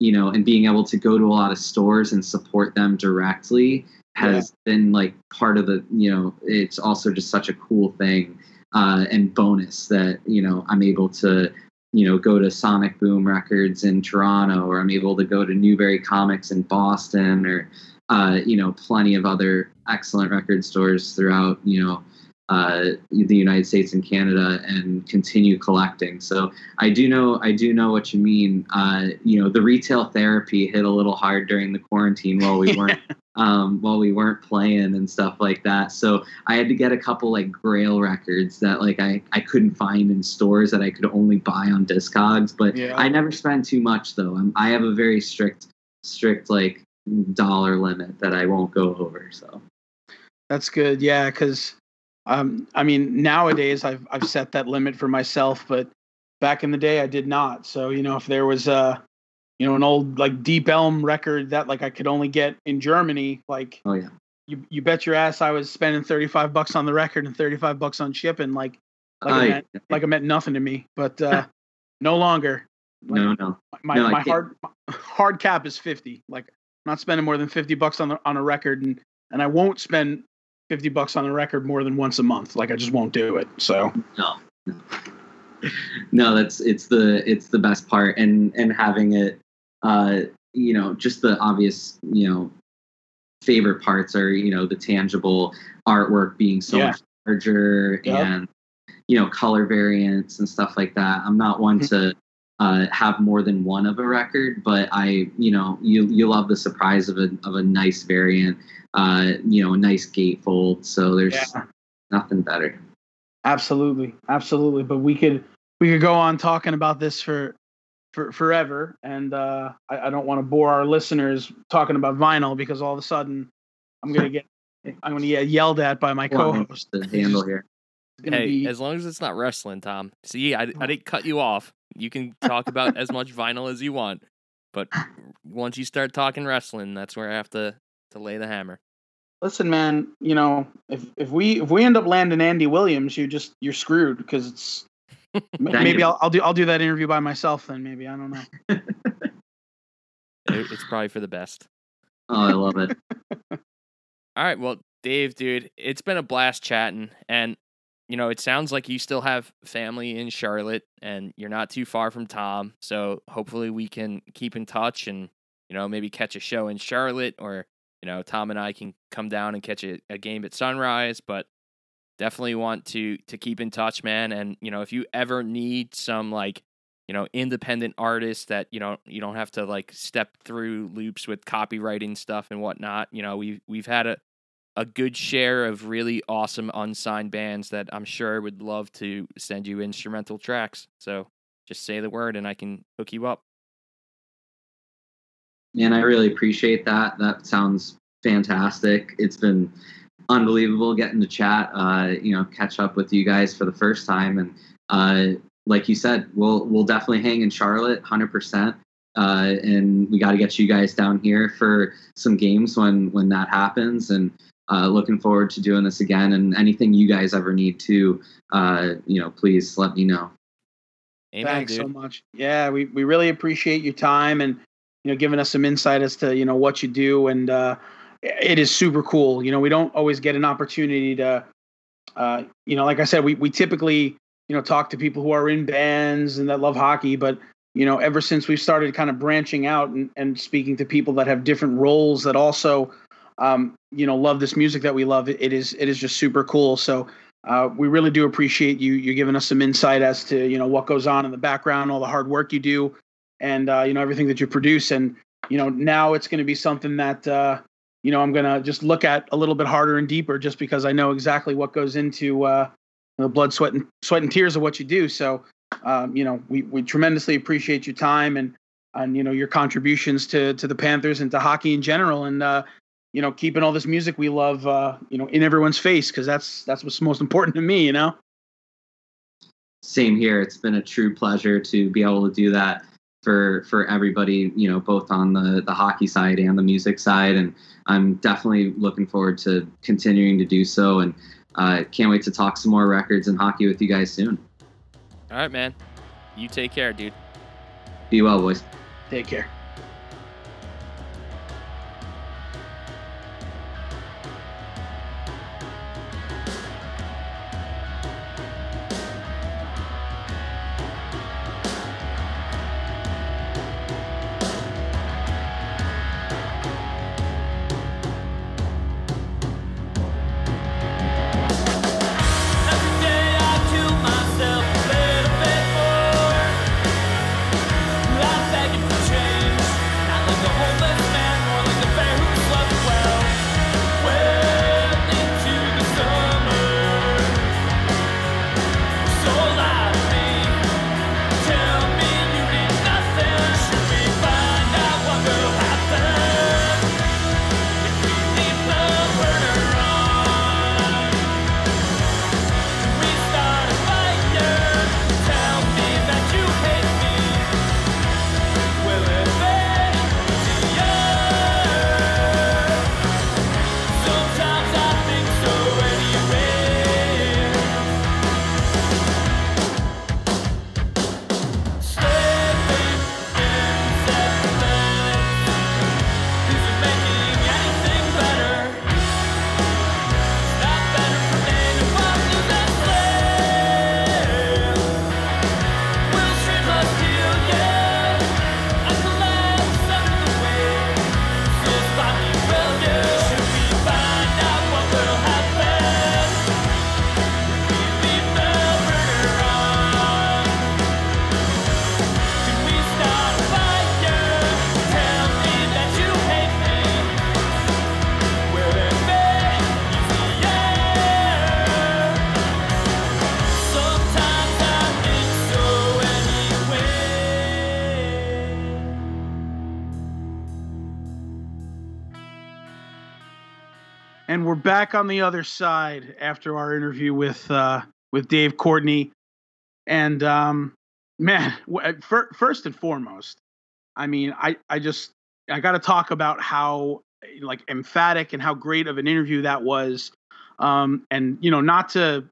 Speaker 5: you know, and being able to go to a lot of stores and support them directly has been like part of the you know it's also just such a cool thing uh, and bonus that you know I'm able to you know go to Sonic Boom Records in Toronto or I'm able to go to Newbury Comics in Boston or uh, you know plenty of other excellent record stores throughout you know uh, the United States and Canada and continue collecting. So I do know I do know what you mean. Uh, you know the retail therapy hit a little hard during the quarantine while we weren't um, while we weren't playing and stuff like that. So I had to get a couple like Grail records that like I, I couldn't find in stores that I could only buy on Discogs. But
Speaker 2: Yeah.
Speaker 5: I never spend too much though. I'm, I have a very strict strict like dollar limit that I won't go over. So
Speaker 2: That's good. Yeah, because um, I mean, nowadays I've I've set that limit for myself, but back in the day I did not. So you know, if there was a you know an old like Deep Elm record that like I could only get in Germany, like
Speaker 5: oh yeah.
Speaker 2: you you bet your ass I was spending thirty five bucks on the record and thirty five bucks on shipping, like like
Speaker 5: I-
Speaker 2: it meant like it meant nothing to me. But uh, no longer. Like,
Speaker 5: no, no.
Speaker 2: my
Speaker 5: No,
Speaker 2: my hard hard cap is 50 like I'm not spending more than 50 bucks on the, on a record and and I won't spend 50 bucks on a record more than once a month like I just won't do it so
Speaker 5: no no that's it's the it's the best part and and having it uh you know just the obvious you know favorite parts are you know the tangible artwork being so
Speaker 2: Yeah.
Speaker 5: much larger
Speaker 2: Yep.
Speaker 5: and you know color variants and stuff like that i'm not one
Speaker 2: Mhm.
Speaker 5: to uh, have more than one of a record but i you know you you love the surprise of a of a nice variant uh you know a nice gatefold. So there's
Speaker 2: yeah.
Speaker 5: nothing better.
Speaker 2: Absolutely. Absolutely. But we could we could go on talking about this for for forever. And uh I, I don't want to bore our listeners talking about vinyl because all of a sudden I'm gonna get I'm gonna get yelled at by my
Speaker 5: Well,
Speaker 2: co-host.
Speaker 5: the handle here?
Speaker 3: Hey,
Speaker 2: be-
Speaker 3: as long as it's not wrestling, Tom. See, I, I didn't cut you off. You can talk about as much vinyl as you want, but once you start talking wrestling, that's where I have to to lay the hammer.
Speaker 2: listen man you know if if we if we end up landing andy williams you just you're screwed because it's maybe. I'll, I'll do i'll do that interview by myself then maybe i don't know
Speaker 3: It- it's probably for the best.
Speaker 5: oh i love it
Speaker 3: All right, well, Dave, dude, it's been a blast chatting, and you know, it sounds like you still have family in Charlotte, and you're not too far from Tom. So hopefully, we can keep in touch, and you know, maybe catch a show in Charlotte, or you know, Tom and I can come down and catch a, a game at sunrise, but definitely want to to keep in touch, man. And you know, if you ever need some like you know independent artists that you know you don't have to like step through loops with copywriting stuff and whatnot. You know, we've we've had a a good share of really awesome unsigned bands that I'm sure would love to send you instrumental tracks. So just say the word and I can hook you up.
Speaker 5: And I really appreciate that. That sounds fantastic. It's been unbelievable getting to chat, uh, you know, catch up with you guys for the first time. And uh, like you said, we'll we'll definitely hang in Charlotte, hundred uh, percent. And we got to get you guys down here for some games when when that happens. And uh, looking forward to doing this again. And anything you guys ever need to, uh, you know, please let me know.
Speaker 3: Amen,
Speaker 2: Thanks
Speaker 3: dude.
Speaker 2: so much. Yeah, we, we really appreciate your time and you know giving us some insight as to you know what you do and uh, it is super cool. You know, we don't always get an opportunity to, uh, you know, like I said, we we typically you know talk to people who are in bands and that love hockey, but you know, ever since we've started kind of branching out and, and speaking to people that have different roles that also um, you know love this music that we love, it, it is it is just super cool. So uh, we really do appreciate you you giving us some insight as to you know what goes on in the background, all the hard work you do, and uh, you know everything that you produce. And you know now it's going to be something that uh, you know I'm going to just look at a little bit harder and deeper, just because I know exactly what goes into uh, the blood, sweat, and sweat and tears of what you do. So um, you know we we tremendously appreciate your time and and you know your contributions to to the Panthers and to hockey in general. And uh, you know, keeping all this music we love, uh, you know, in everyone's face because that's that's what's most important to me. You know.
Speaker 5: Same here. It's been a true pleasure to be able to do that for for everybody. You know, both on the the hockey side and the music side, and I'm definitely looking forward to continuing to do so. And uh, can't wait to talk some more records and hockey with you guys soon.
Speaker 3: All right, man. You take care, dude.
Speaker 5: Be well, boys.
Speaker 2: Take care. Back on the other side after our interview with uh, with Dave Courtney. And um, man, first and foremost, I mean, I I just I got to talk about how like emphatic and how great of an interview that was. Um, and you know, not to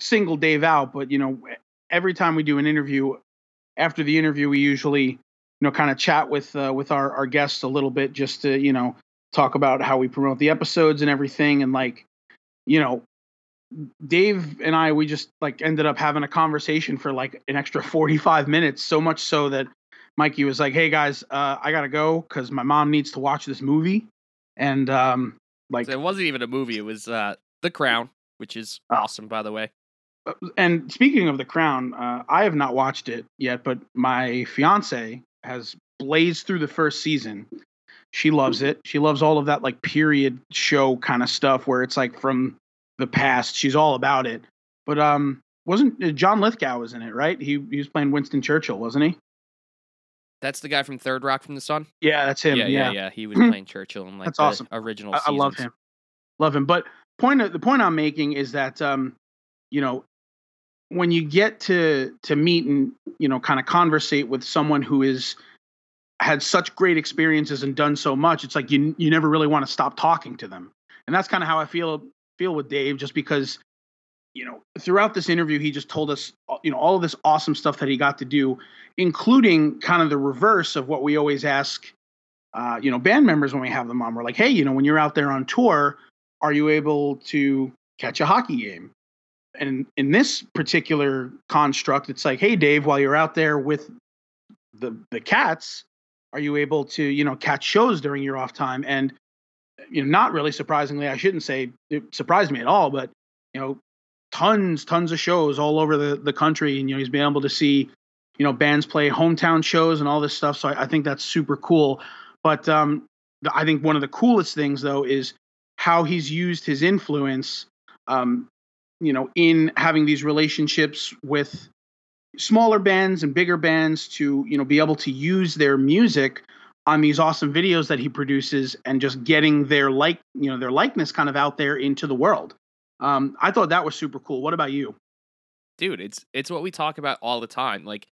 Speaker 2: single Dave out, but you know, every time we do an interview, after the interview, we usually you know kind of chat with uh, with our our guests a little bit just to you know talk about how we promote the episodes and everything and like you know dave and i we just like ended up having a conversation for like an extra 45 minutes so much so that mikey was like hey guys uh, i gotta go because my mom needs to watch this movie and um, like
Speaker 3: So it wasn't even a movie. It was uh, The Crown, which is
Speaker 2: Oh.
Speaker 3: awesome, by the way.
Speaker 2: Uh, and speaking of the crown uh, i have not watched it yet but my fiance has blazed through the first season she loves it she loves all of that like period show kind of stuff where it's like from the past she's all about it but um wasn't uh, john lithgow was in it right he, he was playing winston churchill wasn't he
Speaker 3: That's the guy from Third Rock from the Sun.
Speaker 2: yeah that's him
Speaker 3: yeah,
Speaker 2: yeah,
Speaker 3: yeah, yeah. He was
Speaker 2: Mhm.
Speaker 3: playing Churchill in like
Speaker 2: That's
Speaker 3: the
Speaker 2: awesome.
Speaker 3: original.
Speaker 2: I, I love him love him but point of, the point i'm making is that um you know when you get to to meet and you know kind of conversate with someone who is had such great experiences and done so much it's like you you never really want to stop talking to them. And that's kind of how i feel feel with dave just because you know throughout this interview he just told us uh, you know all of this awesome stuff that he got to do including kind of the reverse of what we always ask uh, you know band members when we have them on. We're like hey you know when you're out there on tour are you able to catch a hockey game? And in this particular construct it's like hey dave while you're out there with the the cats are you able to you know catch shows during your off time? And you know not really surprisingly i shouldn't say it surprised me at all but you know tons tons of shows all over the the country and you know he's been able to see you know bands play hometown shows and all this stuff so i, I think that's super cool. But um the, i think one of the coolest things though is how he's used his influence um you know in having these relationships with smaller bands and bigger bands to you know be able to use their music on these awesome videos that he produces and just getting their like you know their likeness kind of out there into the world. Um i thought that was super cool. What about you?
Speaker 3: Dude it's it's what we talk about all the time. Like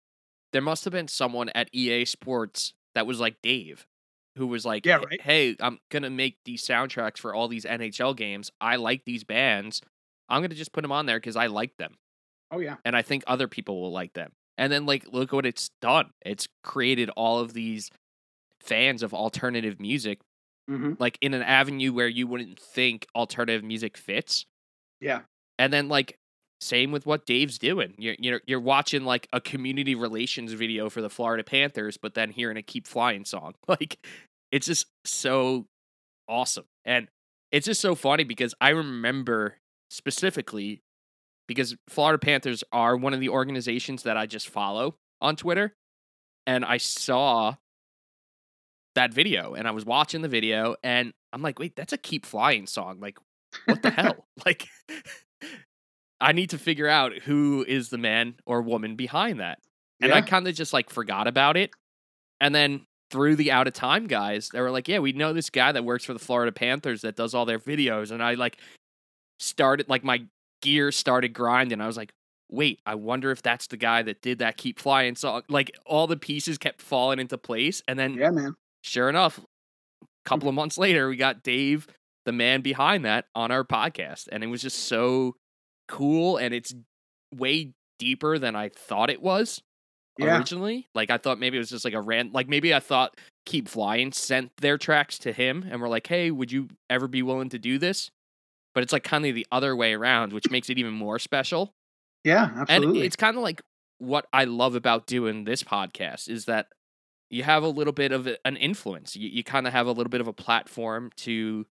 Speaker 3: there must have been someone at ea sports that was like dave who was like
Speaker 2: Yeah, right.
Speaker 3: hey i'm gonna make these soundtracks for all these nhl games. I like these bands. I'm gonna just put them on there because i like them
Speaker 2: oh yeah.
Speaker 3: and i think other people will like them. And then like look what it's done. It's created all of these fans of alternative music
Speaker 2: hmm
Speaker 3: like in an avenue where you wouldn't think alternative music fits.
Speaker 2: Yeah.
Speaker 3: And then like same with what Dave's doing. You're you're you're watching like a community relations video for the Florida Panthers, but then hearing a "Keep Flying" song. Like it's just so awesome, and it's just so funny because I remember specifically because Florida Panthers are one of the organizations that I just follow on Twitter, and I saw that video and I was watching the video and I'm like, wait, that's a "Keep Flying" song. Like, what the hell? Like. I need to figure out who is the man or woman behind that. And I kind of just like forgot about it. And then through the out of time guys, they were like, yeah, we know this guy that works for the Florida Panthers that does all their videos. And I like started, like, my gear started grinding. I was like, wait, I wonder if that's the guy that did that Keep Flying song. Like, all the pieces kept falling into place. And then
Speaker 2: yeah man
Speaker 3: sure enough, a couple of months later, we got Dave, the man behind that, on our podcast. And it was just so cool. And it's way deeper than I thought it was
Speaker 2: Yeah.
Speaker 3: originally. Like, I thought maybe it was just like a rant. Like, maybe I thought Keep Flying sent their tracks to him and were like, hey, would you ever be willing to do this? But it's like kind of the other way around, which makes it even more special.
Speaker 2: yeah
Speaker 3: And
Speaker 2: absolutely
Speaker 3: it's kind of like what I love about doing this podcast is that you have a little bit of an influence. You, you kind of have a little bit of a platform to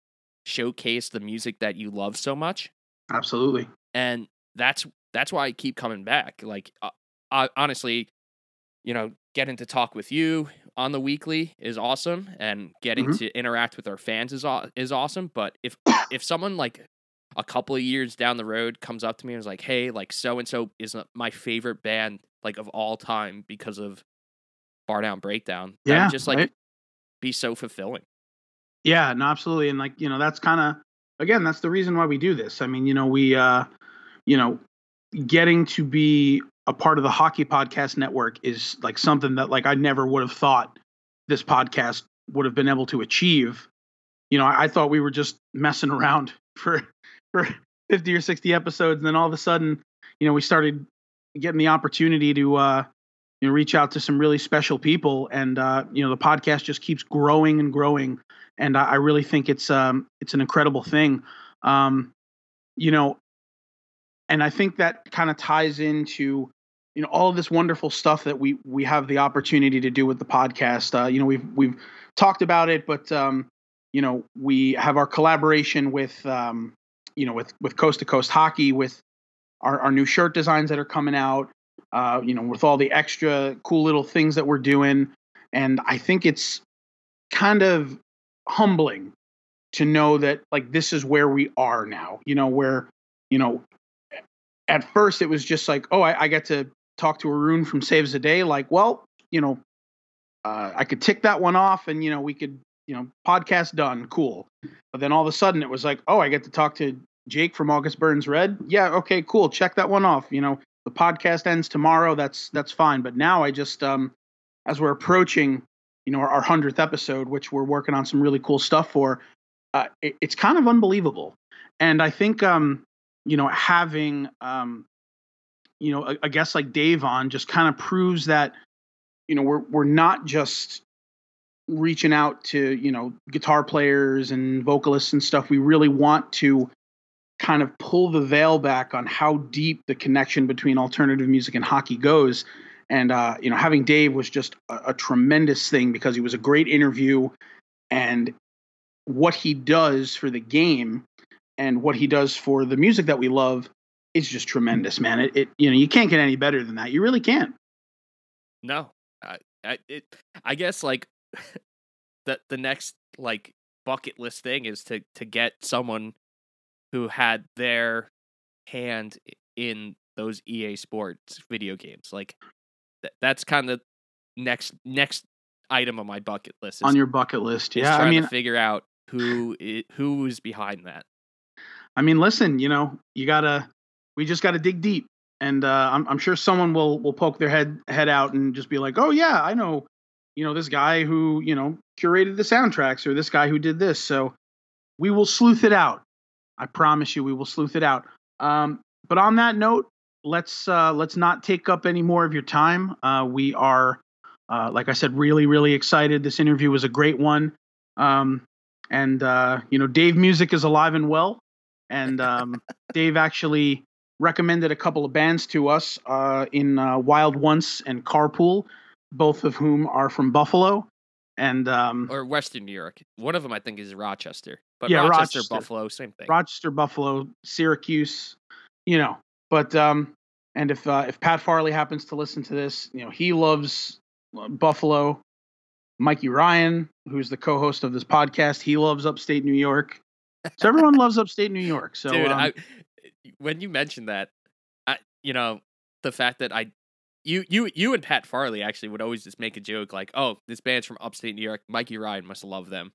Speaker 3: showcase the music that you love so much,
Speaker 2: absolutely
Speaker 3: and that's that's why I keep coming back. Like, uh, I, honestly, you know, getting to talk with you on the weekly is awesome, and getting
Speaker 2: Mhm.
Speaker 3: to interact with our fans is aw- is awesome. But if if someone like a couple of years down the road comes up to me and is like, "Hey, like so and so is my favorite band like of all time because of Bar Down Breakdown,"
Speaker 2: Yeah,
Speaker 3: just like
Speaker 2: right.
Speaker 3: be so fulfilling.
Speaker 2: Yeah, no, absolutely. And like, you know, that's kind of again, that's the reason why we do this. I mean, you know, we uh, you know, getting to be a part of the hockey podcast network is like something that like I never would have thought this podcast would have been able to achieve. You know, I, I thought we were just messing around for for 50 or 60 episodes and then all of a sudden, you know, we started getting the opportunity to uh you know reach out to some really special people and uh you know the podcast just keeps growing and growing and I, I really think it's um it's an incredible thing. Um, you know, and I think that kind of ties into you know all of this wonderful stuff that we we have the opportunity to do with the podcast. Uh, you know, we've we've talked about it, but um, you know, we have our collaboration with, um, you know, with with Coast to Coast Hockey, with our, our new shirt designs that are coming out. Uh, you know, with all the extra cool little things that we're doing, and I think it's kind of humbling to know that like this is where we are now. You know, where you know, at first it was just like, oh, I, I get to talk to Arun from Saves the Day. Like, well, you know, uh, I could tick that one off, and you know, we could, you know, podcast done, cool. But then all of a sudden it was like, oh, I get to talk to Jake from August Burns Red. Yeah, okay, cool. Check that one off. You know, the podcast ends tomorrow. That's that's fine. But now I just, um, as we're approaching, you know, our hundredth episode, which we're working on some really cool stuff for, uh, it, it's kind of unbelievable. And I think, um, you know, having, um, you know, a, a guest like Dave on just kind of proves that, you know, we're we're not just reaching out to you know guitar players and vocalists and stuff. We really want to kind of pull the veil back on how deep the connection between alternative music and hockey goes. And uh, you know, having Dave was just a, a tremendous thing because he was a great interview, and what he does for the game and what he does for the music that we love is just tremendous, man. It, it you know you can't get any better than that. You really can't.
Speaker 3: No, I, I, it, I guess like the the next like bucket list thing is to to get someone who had their hand in those EA Sports video games. Like th- that's kind of next next item on my bucket list. Is,
Speaker 2: on your bucket list.
Speaker 3: is
Speaker 2: Yeah, I
Speaker 3: trying
Speaker 2: mean,
Speaker 3: to figure out who who is behind that.
Speaker 2: I mean, listen, you know, you gotta, we just gotta dig deep, and uh, I'm, I'm sure someone will will poke their head head out and just be like, oh yeah, I know, you know, this guy who you know curated the soundtracks or this guy who did this. So we will sleuth it out. I promise you, we will sleuth it out. Um, but on that note, let's uh, let's not take up any more of your time. Uh, we are, uh, like I said, really really excited. This interview was a great one. Um, and uh, you know, Dave Music is alive and well and um, Dave actually recommended a couple of bands to us uh, in uh, Wild Once and Carpool, both of whom are from Buffalo. And um,
Speaker 3: Or Western New York. One of them I think is Rochester. But
Speaker 2: Yeah,
Speaker 3: Rochester,
Speaker 2: Rochester.
Speaker 3: Buffalo, same thing.
Speaker 2: Rochester, Buffalo, Syracuse, you know. But um, and if uh, if Pat Farley happens to listen to this, you know, he loves uh, Buffalo. Mikey Ryan, who's the co-host of this podcast, he loves upstate New York. So everyone loves upstate New York. So
Speaker 3: Dude,
Speaker 2: um,
Speaker 3: I, when you mentioned that, I, you know, the fact that I, you, you, you and Pat Farley actually would always just make a joke like, "Oh, this band's from upstate New York. Mikey Ryan must love them,"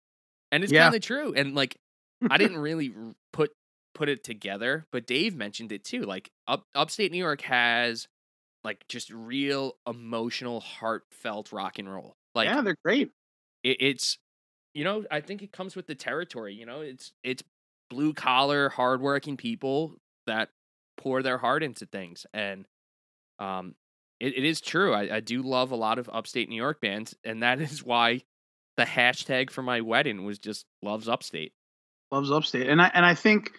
Speaker 3: and it's
Speaker 2: Yeah.
Speaker 3: kind of true. And like, I didn't really put put it together, but Dave mentioned it too. Like, up upstate New York has like just real emotional, heartfelt rock and roll. Like,
Speaker 2: yeah, they're great.
Speaker 3: it, it's you know i think it comes with the territory you know it's it's blue collar hardworking people that pour their heart into things and um it, it is true I, I do love a lot of upstate new york bands and that is why the hashtag for my wedding was just loves upstate.
Speaker 2: Loves upstate and i and i think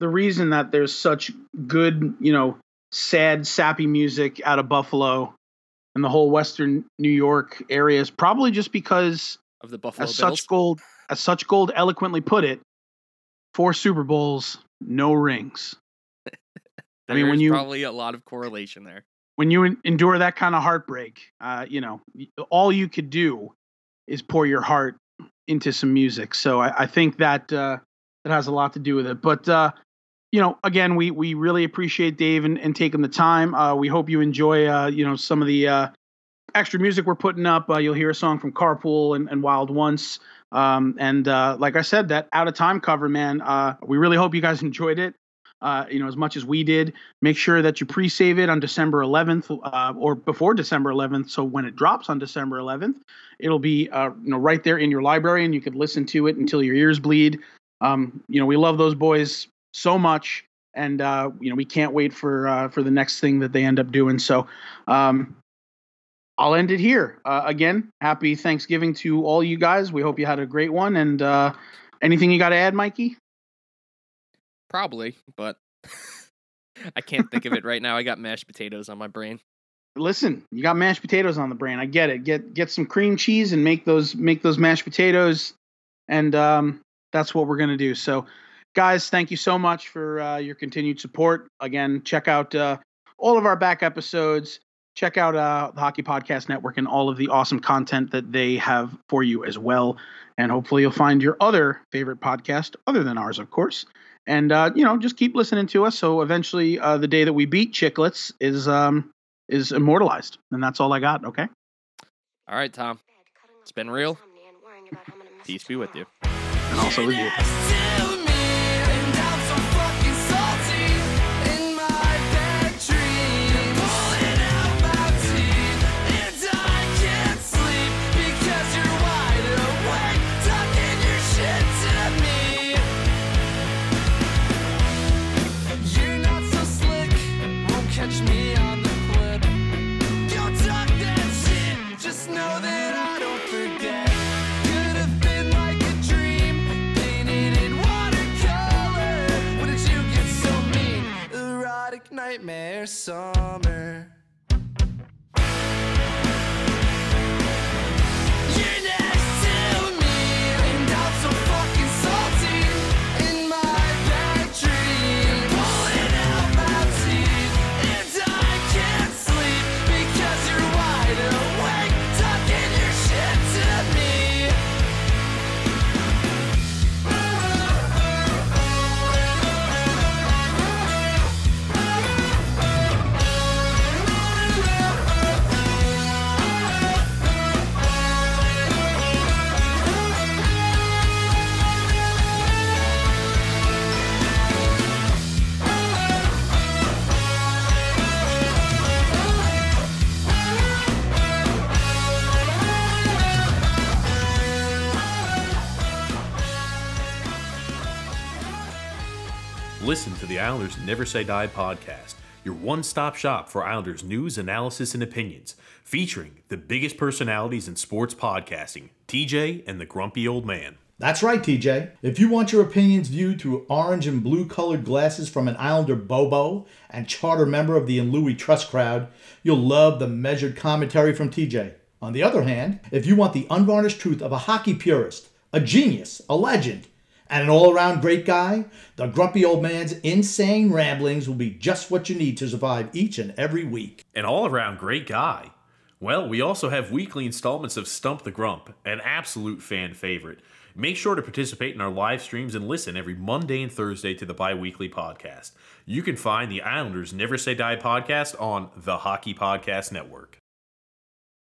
Speaker 2: the reason that there's such good you know sad sappy music out of buffalo and the whole western new york area is probably just because
Speaker 3: of the buffalo
Speaker 2: as
Speaker 3: bills.
Speaker 2: such gold as such gold eloquently put it four super bowls no rings. I mean, when you-
Speaker 3: probably a lot of correlation there.
Speaker 2: when you endure that kind of heartbreak uh, you know all you could do is pour your heart into some music. So i, I think that uh, that has a lot to do with it. But uh, you know again we we really appreciate dave and, and taking the time. Uh, we hope you enjoy uh, you know some of the uh, extra music we're putting up uh, you'll hear a song from carpool and, and wild once um, and uh, like i said that out of time cover man uh, we really hope you guys enjoyed it uh, you know as much as we did make sure that you pre-save it on December 11th uh, or before December 11th. So when it drops on December 11th, it'll be uh, you know right there in your library, and you could listen to it until your ears bleed. Um, you know we love those boys so much, and you know we can't wait for for the next thing that they end up doing. So. Um, I'll end it here. Uh, again, happy Thanksgiving to all you guys. We hope you had a great one. And uh, anything you got to add, Mikey?
Speaker 3: probably but i can't think of it right now i got mashed potatoes on my brain
Speaker 2: listen, you got mashed potatoes on the brain. I get it. Get get some cream cheese and make those make those mashed potatoes. And um, that's what we're gonna do. So, guys, thank you so much for uh, your continued support. Again, check out uh, all of our back episodes. Check out uh, the Hockey Podcast Network and all of the awesome content that they have for you as well. And hopefully, you'll find your other favorite podcast, other than ours, of course. And uh, you know, just keep listening to us. So eventually, uh, the day that we beat Chiclets is um, is immortalized. And that's all I got. Okay.
Speaker 3: All right, Tom. It's been real. Peace be with you.
Speaker 2: And also with you.
Speaker 6: Nightmare summer.
Speaker 7: The Islanders Never Say Die podcast, your one stop shop for Islanders news, analysis, and opinions, featuring the biggest personalities in sports podcasting, TJ and the Grumpy Old Man.
Speaker 8: That's right, TJ. If you want your opinions viewed through orange and blue colored glasses from an Islander Bobo and charter member of the Louis Trust crowd, you'll love the measured commentary from TJ. On the other hand, if you want the unvarnished truth of a hockey purist, a genius, a legend, and an all around great guy, the grumpy old man's insane ramblings will be just what you need to survive each and every week.
Speaker 7: An all around great guy. Well, we also have weekly installments of Stump the Grump, an absolute fan favorite. Make sure to participate in our live streams and listen every Monday and Thursday to the bi weekly podcast. You can find the Islanders Never Say Die podcast on the Hockey Podcast Network.